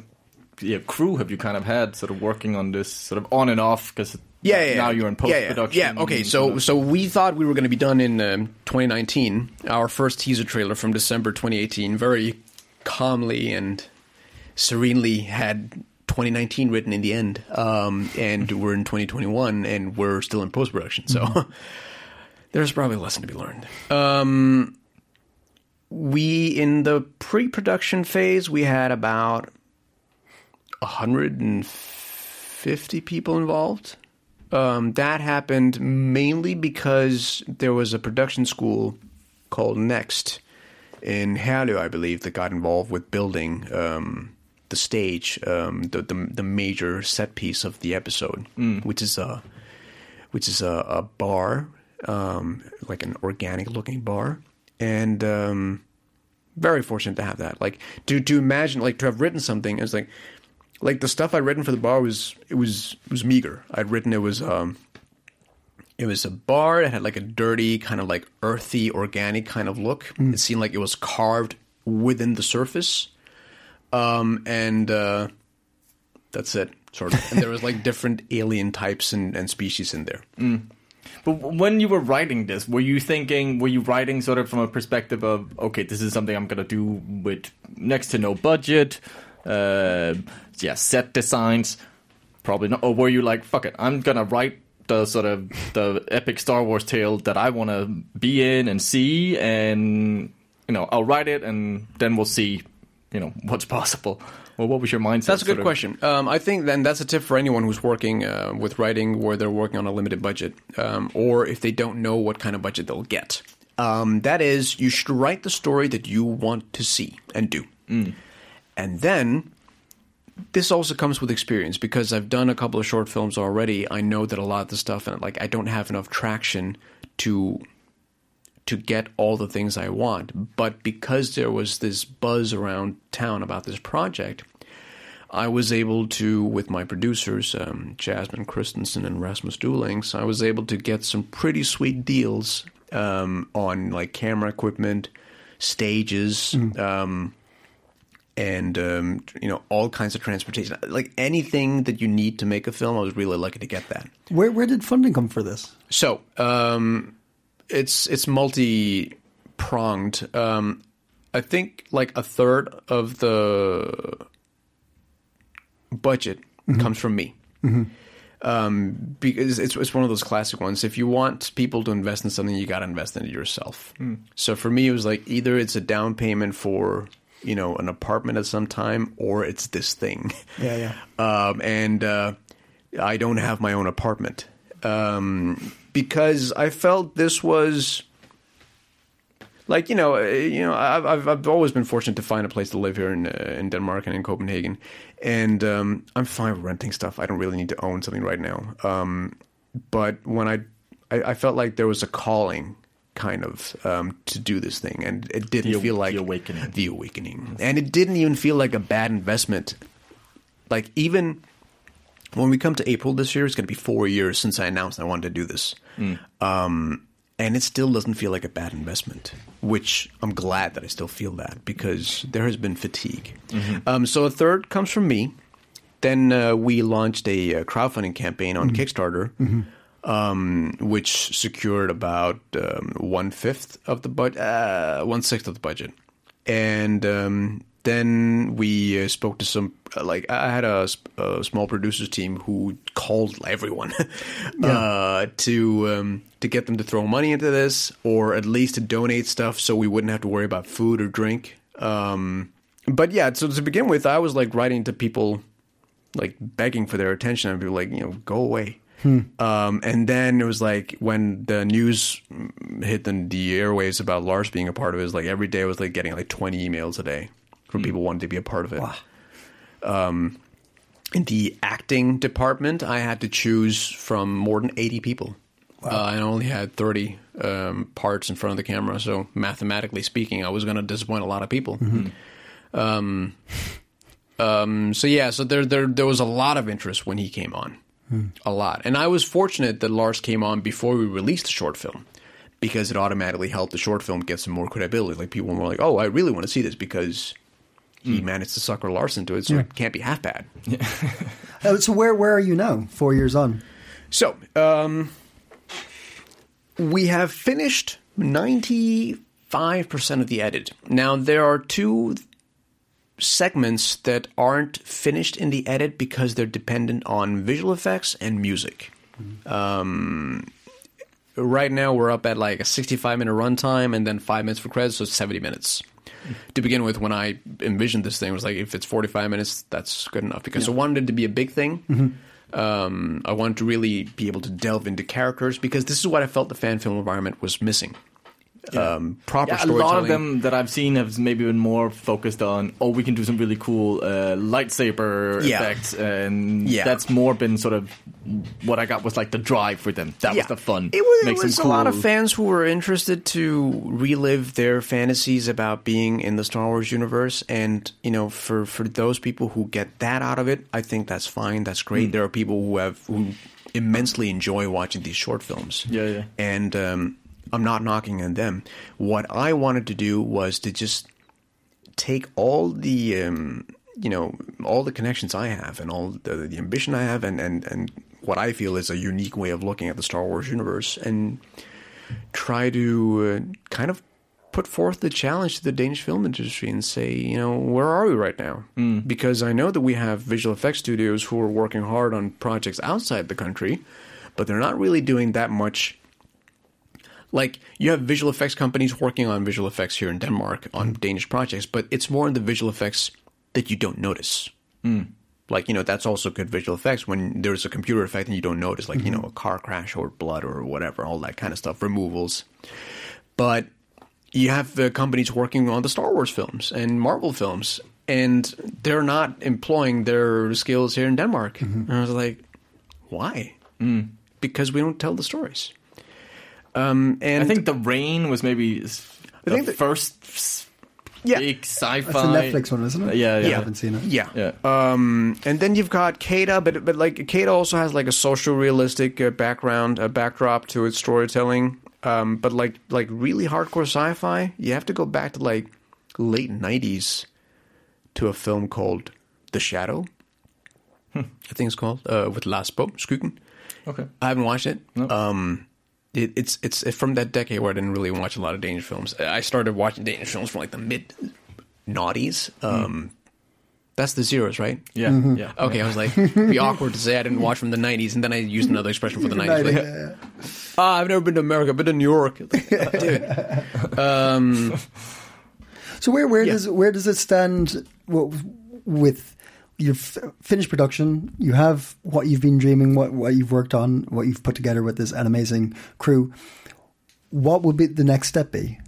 yeah, crew have you kind of had sort of working on this sort of on and off? Because yeah, yeah, now you're in post Yeah, yeah. production. Yeah, okay. So so we thought we were going to be done in um, 2019. Our first teaser trailer from December 2018, very calmly and serenely had 2019 written in the end, um, and we're in 2021 and we're still in post production. So there's probably a lesson to be learned. Um, we in the pre-production phase we had about 150 people involved. Um, that happened mainly because there was a production school called Next in Herlev, I believe, that got involved with building um, the stage, um, the, the the major set piece of the episode, which is a which is a, a bar, um, like an organic looking bar, and um, very fortunate to have that. Like to to imagine, like to have written something. It's like like the stuff I'd written for the bar was it was it was meager. I'd written it was um it was a bar that had like a dirty kind of like earthy organic kind of look. It seemed like it was carved within the surface. Um and uh that's it sort of. and there was like different alien types and, and species in there. But when you were writing this, were you thinking, were you writing sort of from a perspective of, okay, this is something I'm going to do with next to no budget, uh, yeah, set designs, probably not, or were you like, fuck it, I'm going to write the sort of the epic Star Wars tale that I want to be in and see, and you know, I'll write it, and then we'll see, you know, what's possible. Well, what was your mindset? That's a good question. Um, I think then that's a tip for anyone who's working uh, with writing where they're working on a limited budget, um, or if they don't know what kind of budget they'll get. Um, that is, you should write the story that you want to see and do. And then this also comes with experience because I've done a couple of short films already. I know that a lot of the stuff and like I don't have enough traction to to get all the things I want. But because there was this buzz around town about this project, I was able to, with my producers, um, Jasmine Christensen and Rasmus Duelings, I was able to get some pretty sweet deals um, on like camera equipment, stages, um, and um, you know all kinds of transportation. Like anything that you need to make a film, I was really lucky to get that. Where where did funding come for this? So um, it's it's multi pronged. Um, I think like a third of the budget comes from me. Um, because it's it's one of those classic ones. If you want people to invest in something, you got to invest in it yourself. So for me, it was like either it's a down payment for you know an apartment at some time, or it's this thing. Yeah, yeah. Um, and uh, I don't have my own apartment um, because I felt this was like you know uh, you know I've, I've I've always been fortunate to find a place to live here in uh, in Denmark and in Copenhagen, and um, I'm fine with renting stuff. I don't really need to own something right now. Um, but when I, I I felt like there was a calling kind of um, to do this thing, and it didn't The- feel like the awakening. the awakening, and it didn't even feel like a bad investment. Like even when we come to April this year, it's going to be four years since I announced I wanted to do this. Um, and it still doesn't feel like a bad investment, which I'm glad that I still feel that because there has been fatigue. Um, so a third comes from me. Then uh, we launched a uh, crowdfunding campaign on Kickstarter, um, which secured about um, one fifth of the budget, uh, one sixth of the budget, and um, then we uh, spoke to some. Uh, like I had a small producers team who called everyone uh, to um, to get them to throw money into this, or at least to donate stuff, so we wouldn't have to worry about food or drink. Um, but yeah, so to begin with, I was like writing to people like begging for their attention and be like, you know, go away. Um, and then it was like when the news hit the, the airwaves about Lars being a part of it, it was like every day I was like getting like 20 emails a day from people wanting to be a part of it. Um, in the acting department, I had to choose from more than 80 people. Uh, I only had 30 um, parts in front of the camera, so mathematically speaking, I was going to disappoint a lot of people. Um, um, so yeah, so there, there there was a lot of interest when he came on, a lot, and I was fortunate that Lars came on before we released the short film, because it automatically helped the short film get some more credibility. Like people were like, "Oh, I really want to see this because he managed to sucker Lars into it, so it can't be half bad." Uh, so where where are you now? Four years on. So, um, we have finished 95% of the edit. Now, there are two segments that aren't finished in the edit because they're dependent on visual effects and music. Um, right now, we're up at like a 65 minute runtime and then five minutes for credits, so it's 70 minutes. To begin with, when I envisioned this thing, was like if it's 45 minutes, that's good enough because I wanted it to be a big thing. Um, I wanted to really be able to delve into characters because this is what I felt the fan film environment was missing. Um, proper Yeah, a lot of them that I've seen have maybe been more focused on, oh, we can do some really cool uh, lightsaber Yeah. effects, and Yeah. that's more been sort of what I got was like the drive for them. That was the fun. It was, it was a lot of fans who were interested to relive their fantasies about being in the Star Wars universe, and you know, for for those people who get that out of it, I think that's fine. That's great. There are people who have who immensely enjoy watching these short films. Yeah, yeah. And um, I'm not knocking on them. What I wanted to do was to just take all the um, you know all the connections I have and all the, the ambition I have and, and and what I feel is a unique way of looking at the Star Wars universe and try to uh, kind of put forth the challenge to the Danish film industry and say, you know, where are we right now? Because I know that we have visual effects studios who are working hard on projects outside the country, but they're not really doing that much like you have visual effects companies working on visual effects here in Denmark on hmm. Danish projects, but it's more in the visual effects that you don't notice. Hmm. Like you know, that's also good visual effects when there's a computer effect and you don't notice, like you know, hmm. a car crash or blood or whatever, all that kind of stuff, removals. but you have uh, companies working on the Star Wars films and Marvel films, and they're not employing their skills here in Denmark. Mm-hmm. And I was like, why? Because we don't tell the stories. Um, and I think The Rain was maybe s- the think that- first Yeah. big sci-fi. That's a Netflix one, isn't it? Yeah, yeah. I haven't seen it. Yeah. Yeah. Um, and then you've got Kada, but but like Kada also has like a social realistic uh, background, a backdrop to its storytelling. Um, but like like really hardcore sci-fi, you have to go back to like late '90s to a film called The Shadow. I think it's called uh, with Lars Bom Skyggen. Okay. I haven't watched it. No. Um, it, it's it's from that decade where I didn't really watch a lot of Danish films. I started watching Danish films from like the mid noughties. Um, That's the zeros, right? Yeah, Mm-hmm. yeah. Okay, I was like, it'd be awkward to say I didn't watch from the '90s, and then I used another expression for the '90s. Like, ah, I've never been to America, but to New York, dude. Um, So where where Yeah. does where does it stand w- with your f- finished production? You have what you've been dreaming, what what you've worked on, what you've put together with this an amazing crew. What would be the next step be?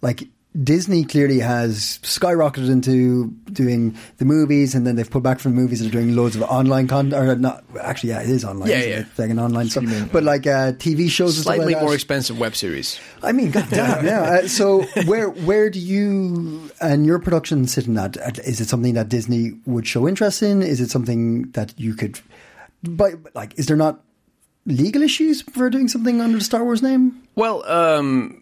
Like Disney clearly has skyrocketed into doing the movies, and then they've put back from the movies and are doing loads of online content. Or not actually, yeah, it is online. Yeah, yeah. Like an online stuff, but like uh, TV shows, slightly like that. more expensive web series. I mean, goddamn, yeah. Uh, so, where where do you and your production sit in that? Uh, it something that Disney would show interest in? Is it something that you could, but like, is there not legal issues for doing something under the Star Wars name? Well, um,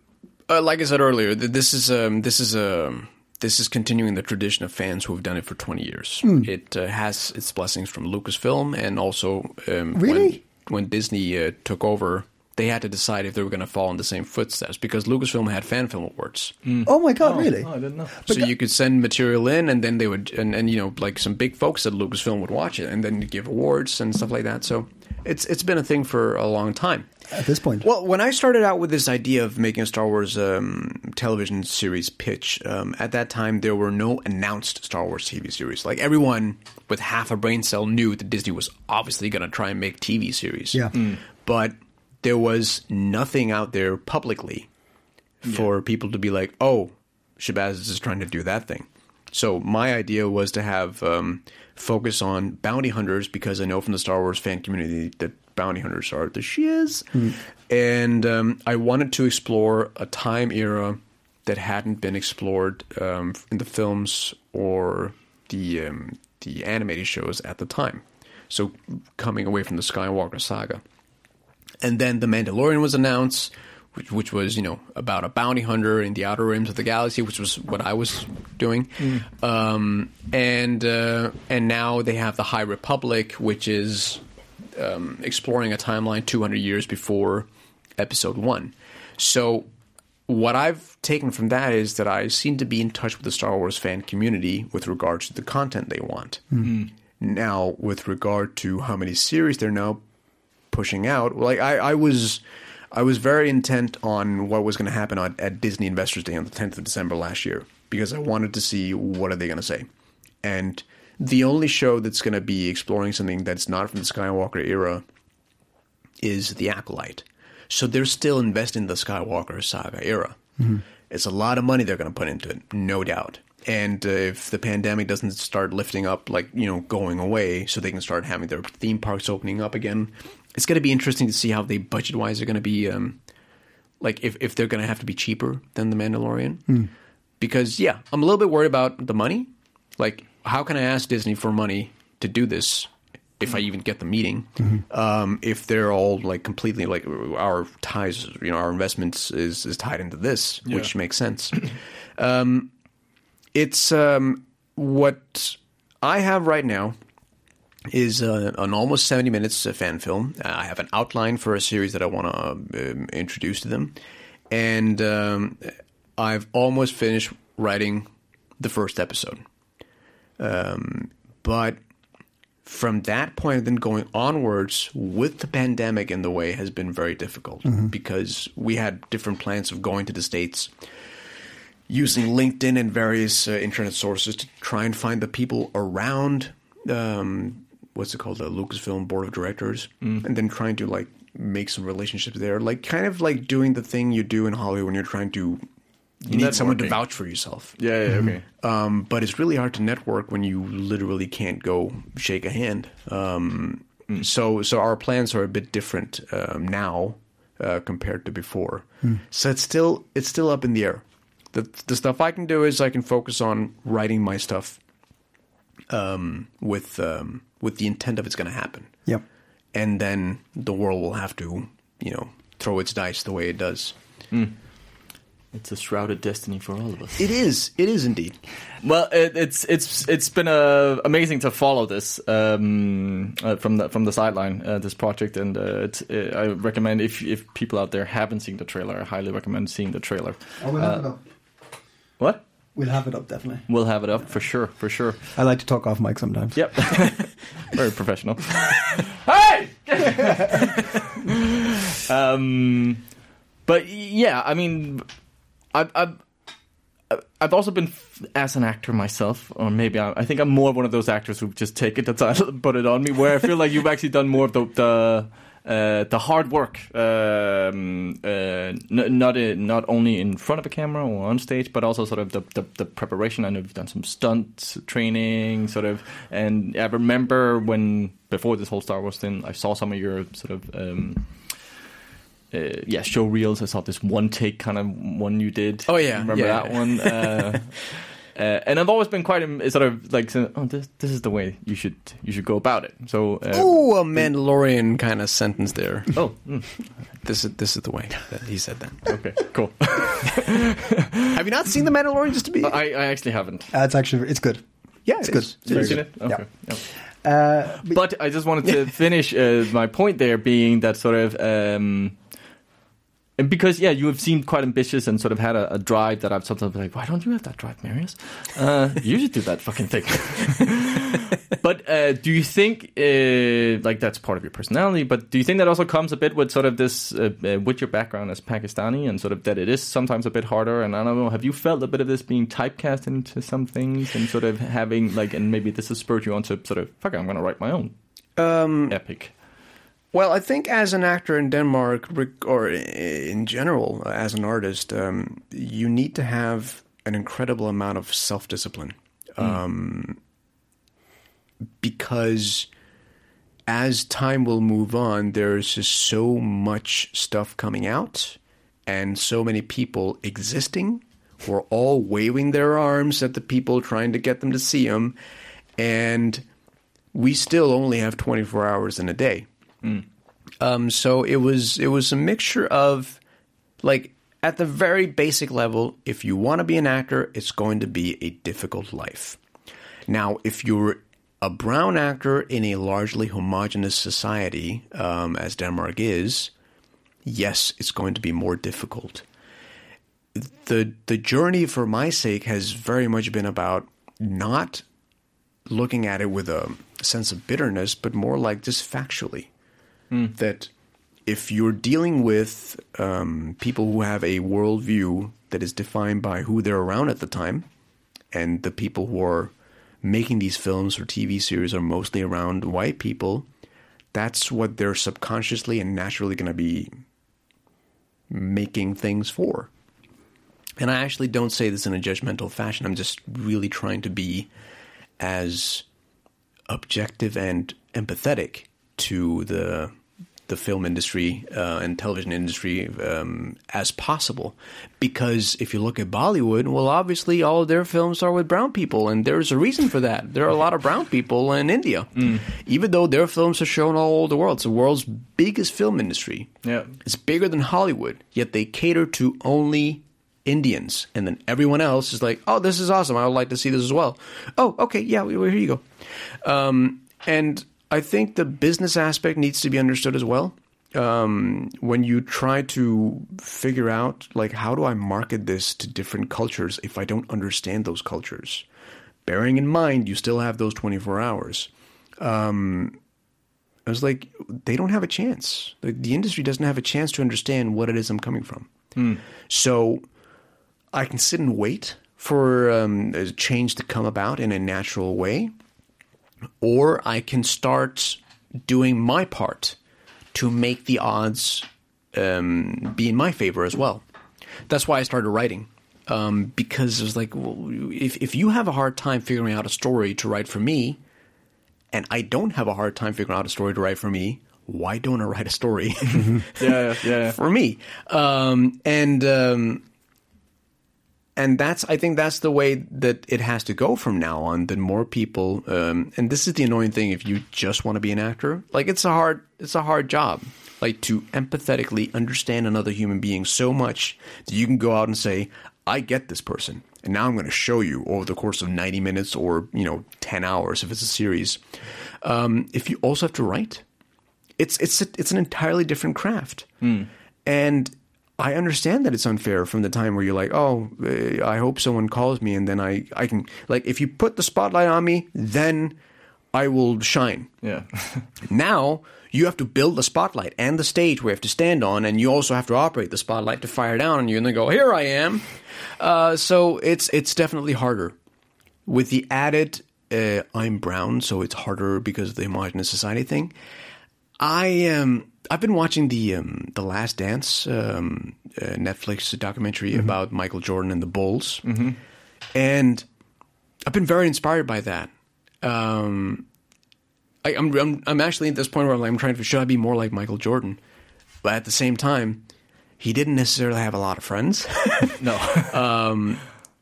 uh, like I said earlier, th- this is um, this is um, this is continuing the tradition of fans who have done it for twenty years. It uh, has its blessings from Lucasfilm, and also um, Really? when, when Disney uh, took over, they had to decide if they were going to follow in the same footsteps because Lucasfilm had fan film awards. Oh my god, really? Oh, I didn't know. so you could send material in, and then they would, and, and you know, like some big folks at Lucasfilm would watch it, and then give awards and stuff like that. So it's it's been a thing for a long time. At this point, Well, when I started out with this idea of making a Star Wars um, television series pitch, um, at that time there were no announced Star Wars TV series. Like everyone with half a brain cell knew that Disney was obviously going to try and make TV series. Yeah. Mm. But there was nothing out there publicly for people to be like, oh, Shahbaz is trying to do that thing. So my idea was to have um, focus on bounty hunters because I know from the Star Wars fan community that bounty hunters are the shiz, and um, I wanted to explore a time era that hadn't been explored um, in the films or the um, the animated shows at the time. So coming away from the Skywalker saga, and then the Mandalorian was announced, which, which was you know about a bounty hunter in the outer rims of the galaxy, which was what I was doing, um, and uh, and now they have the High Republic, which is um, exploring a timeline 200 years before Episode One. So what I've taken from that is that I seem to be in touch with the Star Wars fan community with regards to the content they want. Now, with regard to how many series they're now pushing out, like I, I was, I was very intent on what was going to happen at, at Disney Investors Day on the 10th of December last year because I wanted to see what are they going to say, and the only show that's going to be exploring something that's not from the Skywalker era is the Acolyte. So they're still investing in the Skywalker saga era. It's a lot of money they're going to put into it, no doubt. And uh, if the pandemic doesn't start lifting up, like, you know, going away, so they can start having their theme parks opening up again, it's going to be interesting to see how they budget wise are going to be. Um, like, if, if they're going to have to be cheaper than The Mandalorian. Because, yeah, I'm a little bit worried about the money. Like, how can I ask Disney for money to do this if I even get the meeting, um, if they're all like completely like our ties, you know, our investments is is tied into this, which makes sense. um, it's um, what I have right now is uh, an almost 70 minutes uh, fan film. Uh, I have an outline for a series that I want to um, introduce to them. And um, I've almost finished writing the first episode. Um, but from that point then going onwards with the pandemic in the way has been very difficult because we had different plans of going to the states using linkedin and various uh, internet sources to try and find the people around um, what's it called the lucasfilm board of directors and then trying to like make some relationships there, like kind of like doing the thing you do in Hollywood when you're trying to. You need someone to vouch for yourself. Yeah, yeah, okay. Um, but it's really hard to network when you literally can't go shake a hand. Um, So, so our plans are a bit different um, now uh, compared to before. So it's still it's still up in the air. The the stuff I can do is I can focus on writing my stuff um, with um, with the intent of it's going to happen, Yep. and then the world will have to you know throw its dice the way it does. It's a shrouded destiny for all of us. It is. It is indeed. Well, it, it's it's it's been uh, amazing to follow this um, uh, from the from the sideline uh, this project, and uh, it, uh, I recommend if if people out there haven't seen the trailer, I highly recommend seeing the trailer. Oh, we'll have it up. What? We'll have it up definitely. We'll have it up for sure, for sure. I like to talk off mic sometimes. Yep, very professional. hey. um, but yeah, I mean, I've, I've I've also been as an actor myself, or maybe I, I think I'm more one of those actors who just take it the title and put it on me. Where I feel like you've actually done more of the the, uh, the hard work, um, uh, n- not in, not only in front of a camera or on stage, but also sort of the, the, the preparation. I know you've done some stunt training, sort of, and I remember when before this whole Star Wars thing, I saw some of your sort of. Um, uh, yeah, show reels. I saw this one take kind of one you did. Oh, yeah, remember yeah. that one? Uh, uh, and I've always been quite sort of like, oh, this this is the way you should you should go about it. So, uh, Oh, a Mandalorian kind of sentence there. oh, mm, This is this is the way that he said that. okay, cool. Have you not seen the Mandalorian? Just to be I, I actually haven't. Uh, it's actually it's good. yeah, it's it good. It's Have you seen good. it? Okay. Yeah. yeah. Uh, but But I just wanted to finish uh, my point there, being that sort of. Um, and because yeah, you have seemed quite ambitious and sort of had a, a drive that I've sometimes been like, why don't you have that drive, Marius? Uh, you should do that fucking thing. but uh, do you think uh, like that's part of your personality? But do you think that also comes a bit with sort of this uh, uh, with your background as Pakistani and sort of that it is sometimes a bit harder? And I don't know, have you felt a bit of this being typecast into some things and sort of having like, and maybe this has spurred you on to sort of fuck, it, I'm going to write my own Um, epic. Well, I think as an actor in Denmark, or in general as an artist, um, you need to have an incredible amount of self discipline. Um, because as time will move on, there's just so much stuff coming out and so many people existing who are all waving their arms at the people trying to get them to see them. And we still only have 24 hours in a day. Um, so it was it was a mixture of like at the very basic level, if you want to be an actor, it's going to be a difficult life. Now, if you're a brown actor in a largely homogenous society, um, as Denmark is, yes, it's going to be more difficult. The the journey for my sake has very much been about not looking at it with a sense of bitterness, but more like just factually that if you're dealing with um, people who have a worldview that is defined by who they're around at the time, and the people who are making these films or TV series are mostly around white people, that's what they're subconsciously and naturally going to be making things for. And I actually don't say this in a judgmental fashion. I'm just really trying to be as objective and empathetic to the the film industry uh, and television industry um, as possible. Because if you look at Bollywood, well, obviously all of their films are with brown people, and there's a reason for that. There are a lot of brown people in India, even though their films are shown all over the world. It's the world's biggest film industry. Yeah. It's bigger than Hollywood, yet they cater to only Indians, and then everyone else is like, "Oh, this is awesome! I would like to see this as well." Oh, okay, yeah, well, here you go. Um, and I think the business aspect needs to be understood as well. Um, when you try to figure out, like, how do I market this to different cultures if I don't understand those cultures? Bearing in mind, you still have those 24 hours. Um, I was like, they don't have a chance. The, the industry doesn't have a chance to understand what it is I'm coming from. So I can sit and wait for um, a change to come about in a natural way, or I can start doing my part to make the odds um, be in my favor as well. That's why I started writing. Um, because it was like, well, if if you have a hard time figuring out a story to write for me, and I don't have a hard time figuring out a story to write for me, why don't I write a story Yeah, yeah. for me? Um, and um, and that's I think that's the way that it has to go from now on. That more people, um, and this is the annoying thing. If you just want to be an actor, like it's a hard it's a hard job. Like to empathetically understand another human being so much that you can go out and say, "I get this person," and now I'm going to show you over the course of 90 minutes or you know 10 hours if it's a series. Um, if you also have to write, it's it's a, it's an entirely different craft, and I understand that it's unfair from the time where you're like, oh, uh, I hope someone calls me, and then I I can like if you put the spotlight on me, then I will shine. Yeah. Now you have to build the spotlight and the stage we have to stand on, and you also have to operate the spotlight to fire down on you, and then go, here I am. Uh, so it's it's definitely harder with the added uh, I'm brown, so it's harder because of the homogenous society thing. I um I've been watching the um, the Last Dance um, uh, Netflix documentary about Michael Jordan and the Bulls, and I've been very inspired by that. Um, I, I'm, I'm I'm actually at this point where I'm, like, I'm trying to should I be more like Michael Jordan, but at the same time, he didn't necessarily have a lot of friends. No.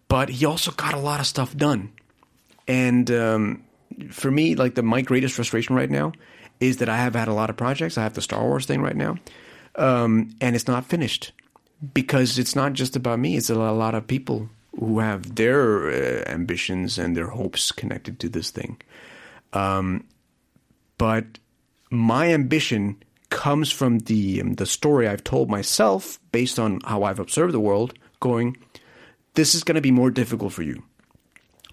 but he also got a lot of stuff done. And um, for me, like the my greatest frustration right now is that I have had a lot of projects. I have the Star Wars thing right now, um, and it's not finished because it's not just about me. It's a lot of people who have their uh, ambitions and their hopes connected to this thing. Um, but my ambition comes from the um, the story I've told myself based on how I've observed the world. Going, this is going to be more difficult for you.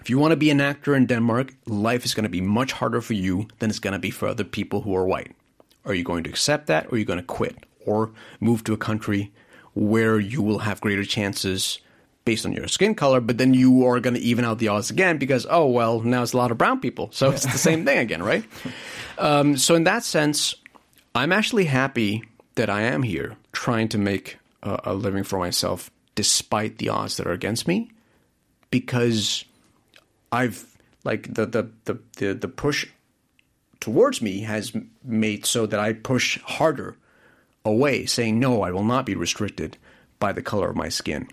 If you want to be an actor in Denmark, life is going to be much harder for you than it's going to be for other people who are white. Are you going to accept that, or are you going to quit, or move to a country where you will have greater chances based on your skin color, but then you are going to even out the odds again because oh well, now it's a lot of brown people, so it's the same thing again, right? Um, so in that sense, I'm actually happy that I am here trying to make a, a living for myself despite the odds that are against me because I've like the the the the, the push towards me has made so that I push harder away, saying no, I will not be restricted by the color of my skin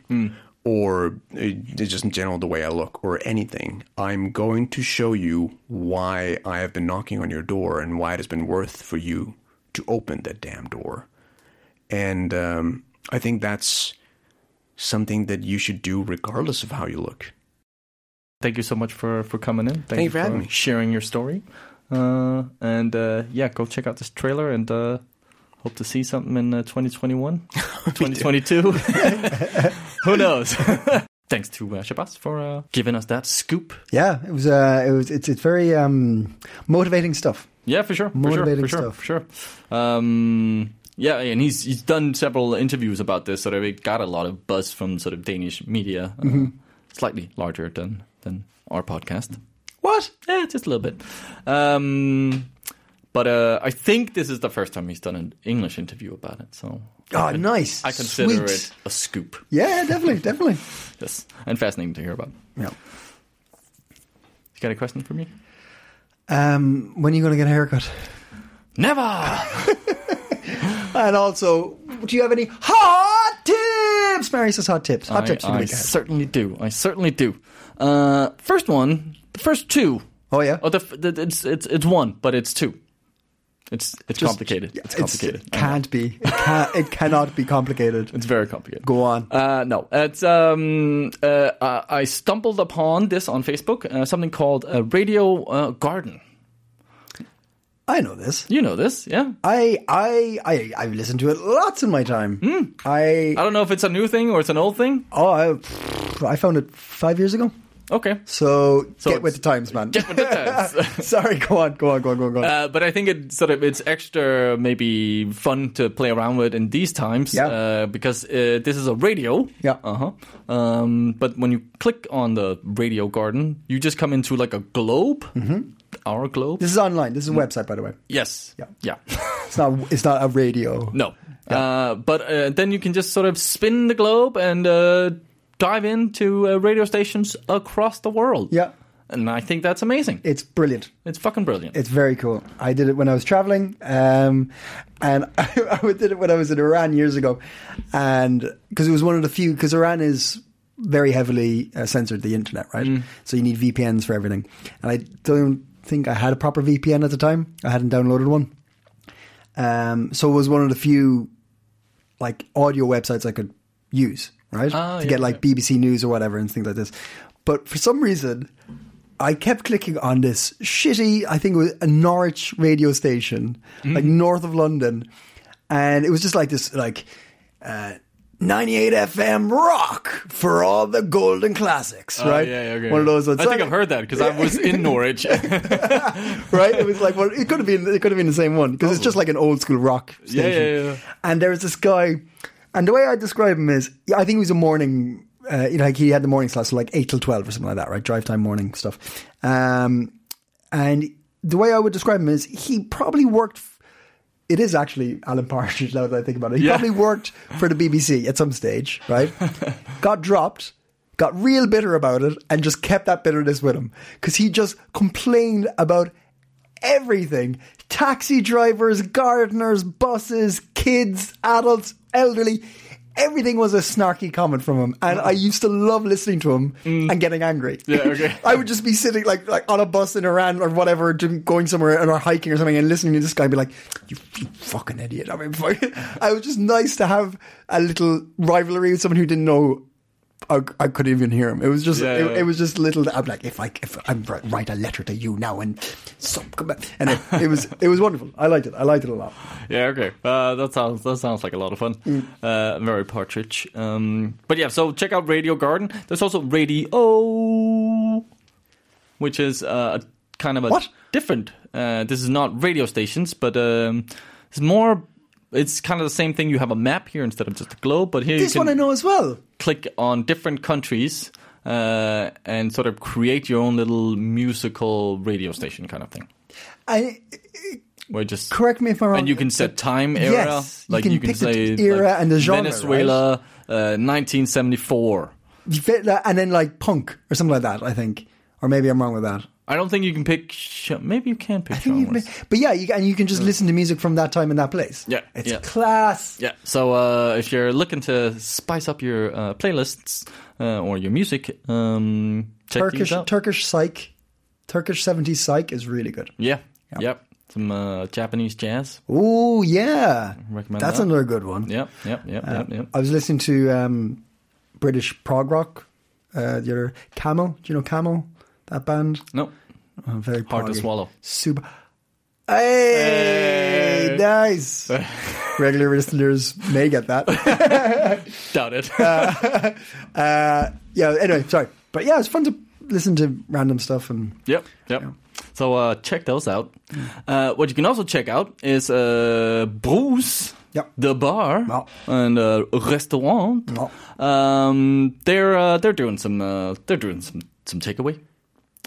or uh, just in general the way I look or anything. I'm going to show you why I have been knocking on your door and why it has been worth for you to open that damn door. And um, I think that's something that you should do regardless of how you look. Thank you so much for for coming in. Thank, Thank you for having me. sharing your story. Uh, and uh, yeah, go check out this trailer and uh, hope to see something in uh, 2021, 2022. Who knows? Thanks to uh, Shahbaz for uh, giving us that scoop. Yeah, it was. Uh, it was. It's. It's very um, motivating stuff. Yeah, for sure. For Motivating sure, for stuff. sure, For sure. Um, yeah, and he's he's done several interviews about this, so it got a lot of buzz from sort of Danish media, uh, Mm-hmm. slightly larger than than our podcast. What? Yeah, just a little bit. Um, but uh, I think this is the first time he's done an English interview about it. So Oh, nice. I consider Sweet. it a scoop. Yeah, definitely, definitely. Yes, and fascinating to hear about. Yeah. You got a question for me? Um, when are you going to get a haircut? Never. And also, do you have any hot tips? Mary says hot tips. Hot I, tips for the I week ahead. certainly do. I certainly do. Uh, first one, the first two. Oh yeah. Oh, the, the, it's it's it's one, but it's two. It's it's Just- complicated. it's complicated. It can't be. It, can, it cannot be complicated. It's very complicated. Go on. Uh, no, it's um, uh, I stumbled upon this on Facebook. Uh, something called a radio uh, garden. I know this. You know this, yeah? I I I I've listened to it lots in my time. I I don't know if it's a new thing or it's an old thing. oh I, I found it five years ago. Okay, So, So get with the times, man. get with the times. Sorry, go on, go on, go on, go on, go on. Uh, but I think it sort of it's extra maybe fun to play around with in these times. Yeah. Uh, because uh, this is a radio. Yeah. Uh huh. Um, but when you click on the radio garden, you just come into like a globe. Mm-hmm. Our globe. this is online. This is a website, by the way. Yes. Yeah. Yeah. It's not. It's not a radio. No. Uh, but uh, then you can just sort of spin the globe and uh, dive into uh, radio stations across the world. Yeah. And I think that's amazing. It's brilliant. It's fucking brilliant. It's very cool. I did it when I was traveling, um, and I, I did it when I was in Iran years ago, and because it was one of the few. Because Iran is very heavily uh, censored the internet, right? So you need VPNs for everything, and I don't think I had a proper VPN at the time. I hadn't downloaded one, um, so it was one of the few like audio websites I could use, right? Ah, to yeah, get like BBC News or whatever and things like this. But for some reason, I kept clicking on this shitty, I think it was a Norwich radio station, like north of London. And it was just like this, like, uh, 98 FM rock for all the golden classics, Oh, right? yeah, yeah, okay. One of those ones. I think I've heard that because I was in Norwich. right? It was like, well, it could have been, it could have been the same one because it's just like an old school rock Yeah, station. yeah, yeah. And there was this guy, and the way I describe him is, yeah, I think he was a morning, uh, you know, like he had the morning slot, so like eight till twelve or something like that, right? Drive time morning stuff. Um, and the way I would describe him is, he probably worked. f- It is actually Alan Partridge now that I think about it. He Yeah. probably worked for the BBC at some stage, right? got dropped, got real bitter about it, and just kept that bitterness with him because he just complained about everything taxi drivers, gardeners, buses, kids, adults, elderly. Everything was a snarky comment from him, and I used to love listening to him and getting angry. Mm. Yeah, okay. I would just be sitting like like on a bus in Iran or whatever, going somewhere and or hiking or something, and listening to this guy be like, "You, you fucking idiot!" I mean, I was just nice to have a little rivalry with someone who didn't know I, I couldn't even hear him. It was just, Yeah, it, yeah. it was just little. I'm like, if I, if I'm write a letter to you now and some, come back. and it, it was, it was wonderful. I liked it. I liked it a lot. Yeah, okay. Uh, that sounds that sounds like a lot of fun. Mm. Uh, very partridge. Um, but yeah, so check out Radio Garden. There's also Radio, which is uh, a kind of a What? different. Uh, this is not radio stations, but um, it's more. It's kind of the same thing. You have a map here instead of just a globe, but here This you one I know as well. Click on different countries uh, and sort of create your own little musical radio station kind of thing. I Where just correct me if I'm wrong. and you can set time era. Yes, you like can you can pick the say era like, and the genre, Venezuela, uh, 1974. You fit that, and then like punk or something like that. I think, or maybe I'm wrong with that. I don't think you can pick. Maybe you can pick I think you genres. can, but yeah, you, and you can just listen to music from that time and that place. Yeah, it's yeah. class. Yeah. So uh, if you're looking to spice up your uh, playlists uh, or your music, um, check Turkish. Turkish psych, Turkish 70s psych is really good. yeah. Yep. Some uh, Japanese jazz. Oh yeah, Recommend that's that. another good one. Yep. Yep. Yep. yep. Yep. I was listening to um, British prog rock. Uh, the other Camel, do you know Camel? That band, No. oh, very Hard to swallow. Super. Hey, Hey. nice. Regular listeners may get that. Doubt it. uh, yeah. Anyway, sorry, but yeah, it's fun to listen to random stuff and Yep, yep. So uh, check those out. Uh, what you can also check out is uh, Brus, Yep. the bar Ja. and uh, restaurant. Ja. Um, they're uh, they're doing some uh, they're doing some some takeaway,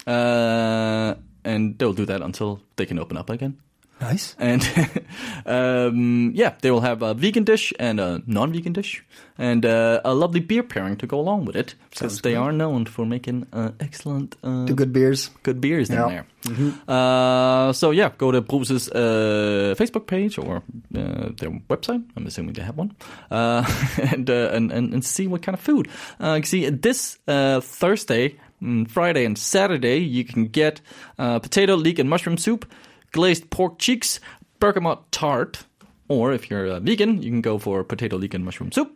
uh, and they'll do that until they can open up again. nice. And um, yeah, they will have a vegan dish and a non-vegan dish, and uh, a lovely beer pairing to go along with it, because they are known for making uh, excellent uh, good beers. good beers in Yeah. there. Uh, so yeah, go to Brus's uh, Facebook page or uh, their website. I'm assuming they have one, uh, and, uh, and and and see what kind of food. Uh, see this uh, Thursday, Friday, and Saturday you can get uh, potato, leek, and mushroom soup, glazed pork cheeks, bergamot tart, or if you're a vegan, you can go for potato, leek, and mushroom soup,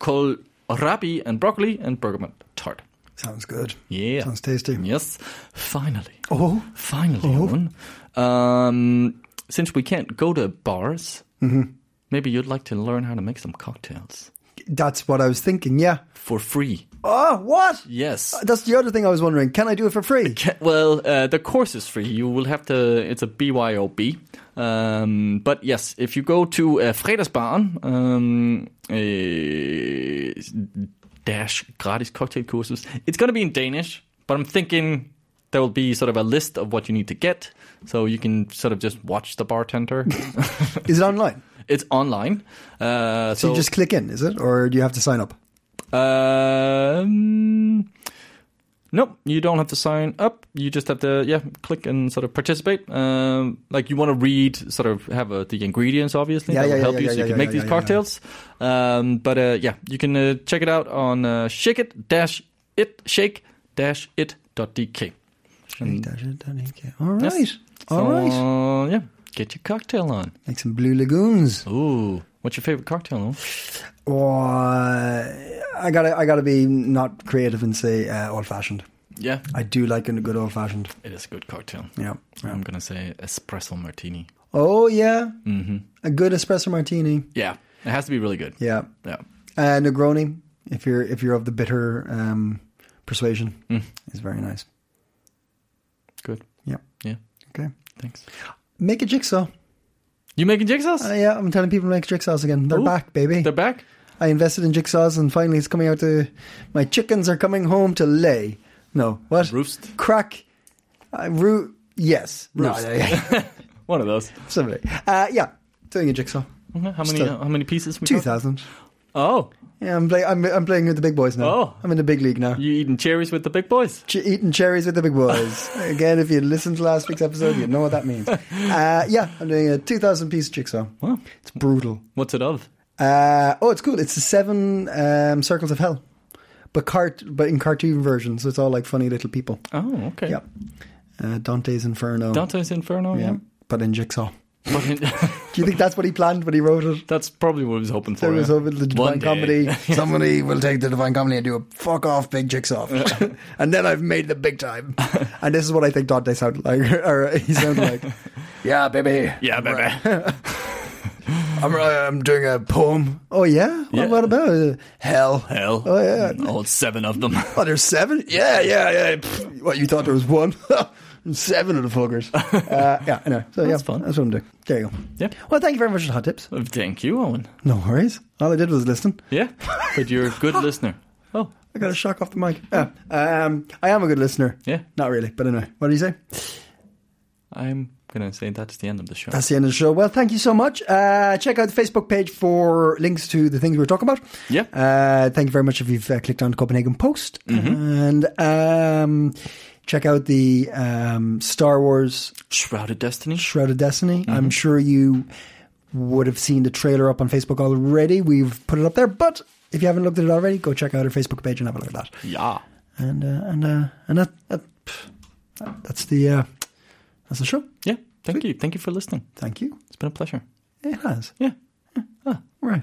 kohlrabi and broccoli, and bergamot tart. Sounds good. Yeah. Sounds tasty. Yes, finally. Oh, Finally, Owen. Um, since we can't go to bars, Mm-hmm. maybe you'd like to learn how to make some cocktails that's what I was thinking. Yeah. for free. Oh, what? Yes. That's the other thing I was wondering. Can I do it for free? Ca- Well, uh, the course is free. You will have to. It's a BYOB. Um, but yes, if you go to uh, Fredagsbaren, um, uh, dash gratis cocktail courses, it's going to be in Danish. But I'm thinking there will be sort of a list of what you need to get, so you can sort of just watch the bartender. Is it online? It's online, uh, So, so, you just click in, is it, or do you have to sign up? Um, nope, you don't have to sign up. You just have to, yeah, click and sort of participate. Um, like you want to read, sort of have uh, the ingredients, obviously, Yeah, that yeah, will help yeah, you, yeah, so you can make these cocktails. Um, but uh, yeah, you can uh, check it out on uh, shake it dash it shake dash it dot dk. And- All right. Yes. All so, right. uh, yeah, get your cocktail on. Make some blue lagoons. Ooh, what's your favorite cocktail? Or I gotta, I gotta be not creative and say uh, old fashioned. Yeah, I do like a good old fashioned. it is a good cocktail. Yeah. yeah. I'm gonna say espresso martini. Oh yeah, hmm a good espresso martini. Yeah, it has to be really good. Yeah. Yeah. Uh, Negroni, if you're if you're of the bitter um, persuasion, Mm. is very nice. Good. Yeah. Yeah. Okay. Thanks. Make a jigsaw. You making jigsaws? Uh, yeah, I'm telling people to make jigsaws again. They're Ooh. back, baby. They're back. I invested in jigsaws, and finally it's coming out to my chickens are coming home to lay. No, what? Roost. Crack. Uh, root. Yes. Roost. No, yeah, yeah. One of those. Somebody. Uh, yeah, doing a jigsaw. Okay, How many? Still. how many pieces? Two thousand. Oh, Yeah, I'm, play- I'm I'm playing with the big boys now. Oh. I'm in the big league now. you eating cherries with the big boys? Ch- eating cherries with the big boys. Again, if you listened to last week's episode, you know what that means. Uh, yeah, I'm doing a 2,000 piece jigsaw. Wow. It's brutal. What's it of? Uh, oh, it's cool. It's the seven um, circles of hell, but cart, but in cartoon version, so it's all like funny little people. Oh, okay. Yeah, uh, Dante's Inferno. Dante's Inferno. yeah, Yeah. but in jigsaw. But in- Do you think that's what he planned when he wrote it? that's probably what I was hoping for. There was yeah. over the One Divine day. Comedy. Somebody will take the Divine Comedy and do a fuck off big jigsaw, and then I've made the big time. and this is what I think Dante sounded like, or he sounded like. Yeah, baby. Yeah, baby. I'm, uh, I'm doing a poem. Oh yeah. What, Yeah. what about it? Hell? Hell. Oh yeah. All seven of them. Oh, there's seven. Yeah, yeah, yeah. What you thought there was one? Seven of the fuckers. Uh, yeah, I know. So yeah, That's fun. That's what I'm doing. There you go. Yeah. Well, thank you very much for the hot tips. Thank you, Owen. No worries. All I did was listen. Yeah, but you're a good listener. Oh, I got a shock off the mic. Yeah. Um, I am a good listener. yeah. Not really, but anyway. What do you say? I'm gonna say that's the end of the show. That's the end of the show. Well, thank you so much. Uh, check out the Facebook page for links to the things we were talking about. Yeah. Uh, thank you very much if you've uh, clicked on the Copenhagen Post. Mm-hmm. And um, check out the um, Star Wars Shrouded Destiny. Shrouded Destiny. Mm-hmm. I'm sure you would have seen the trailer up on Facebook already. We've put it up there. But if you haven't looked at it already, go check out our Facebook page and have a look at that. Yeah. And uh, and uh, and that, that that's the uh, that's the show. Yeah. Thank you. Thank you for listening. Thank you. It's been a pleasure. It has. Yeah. Right.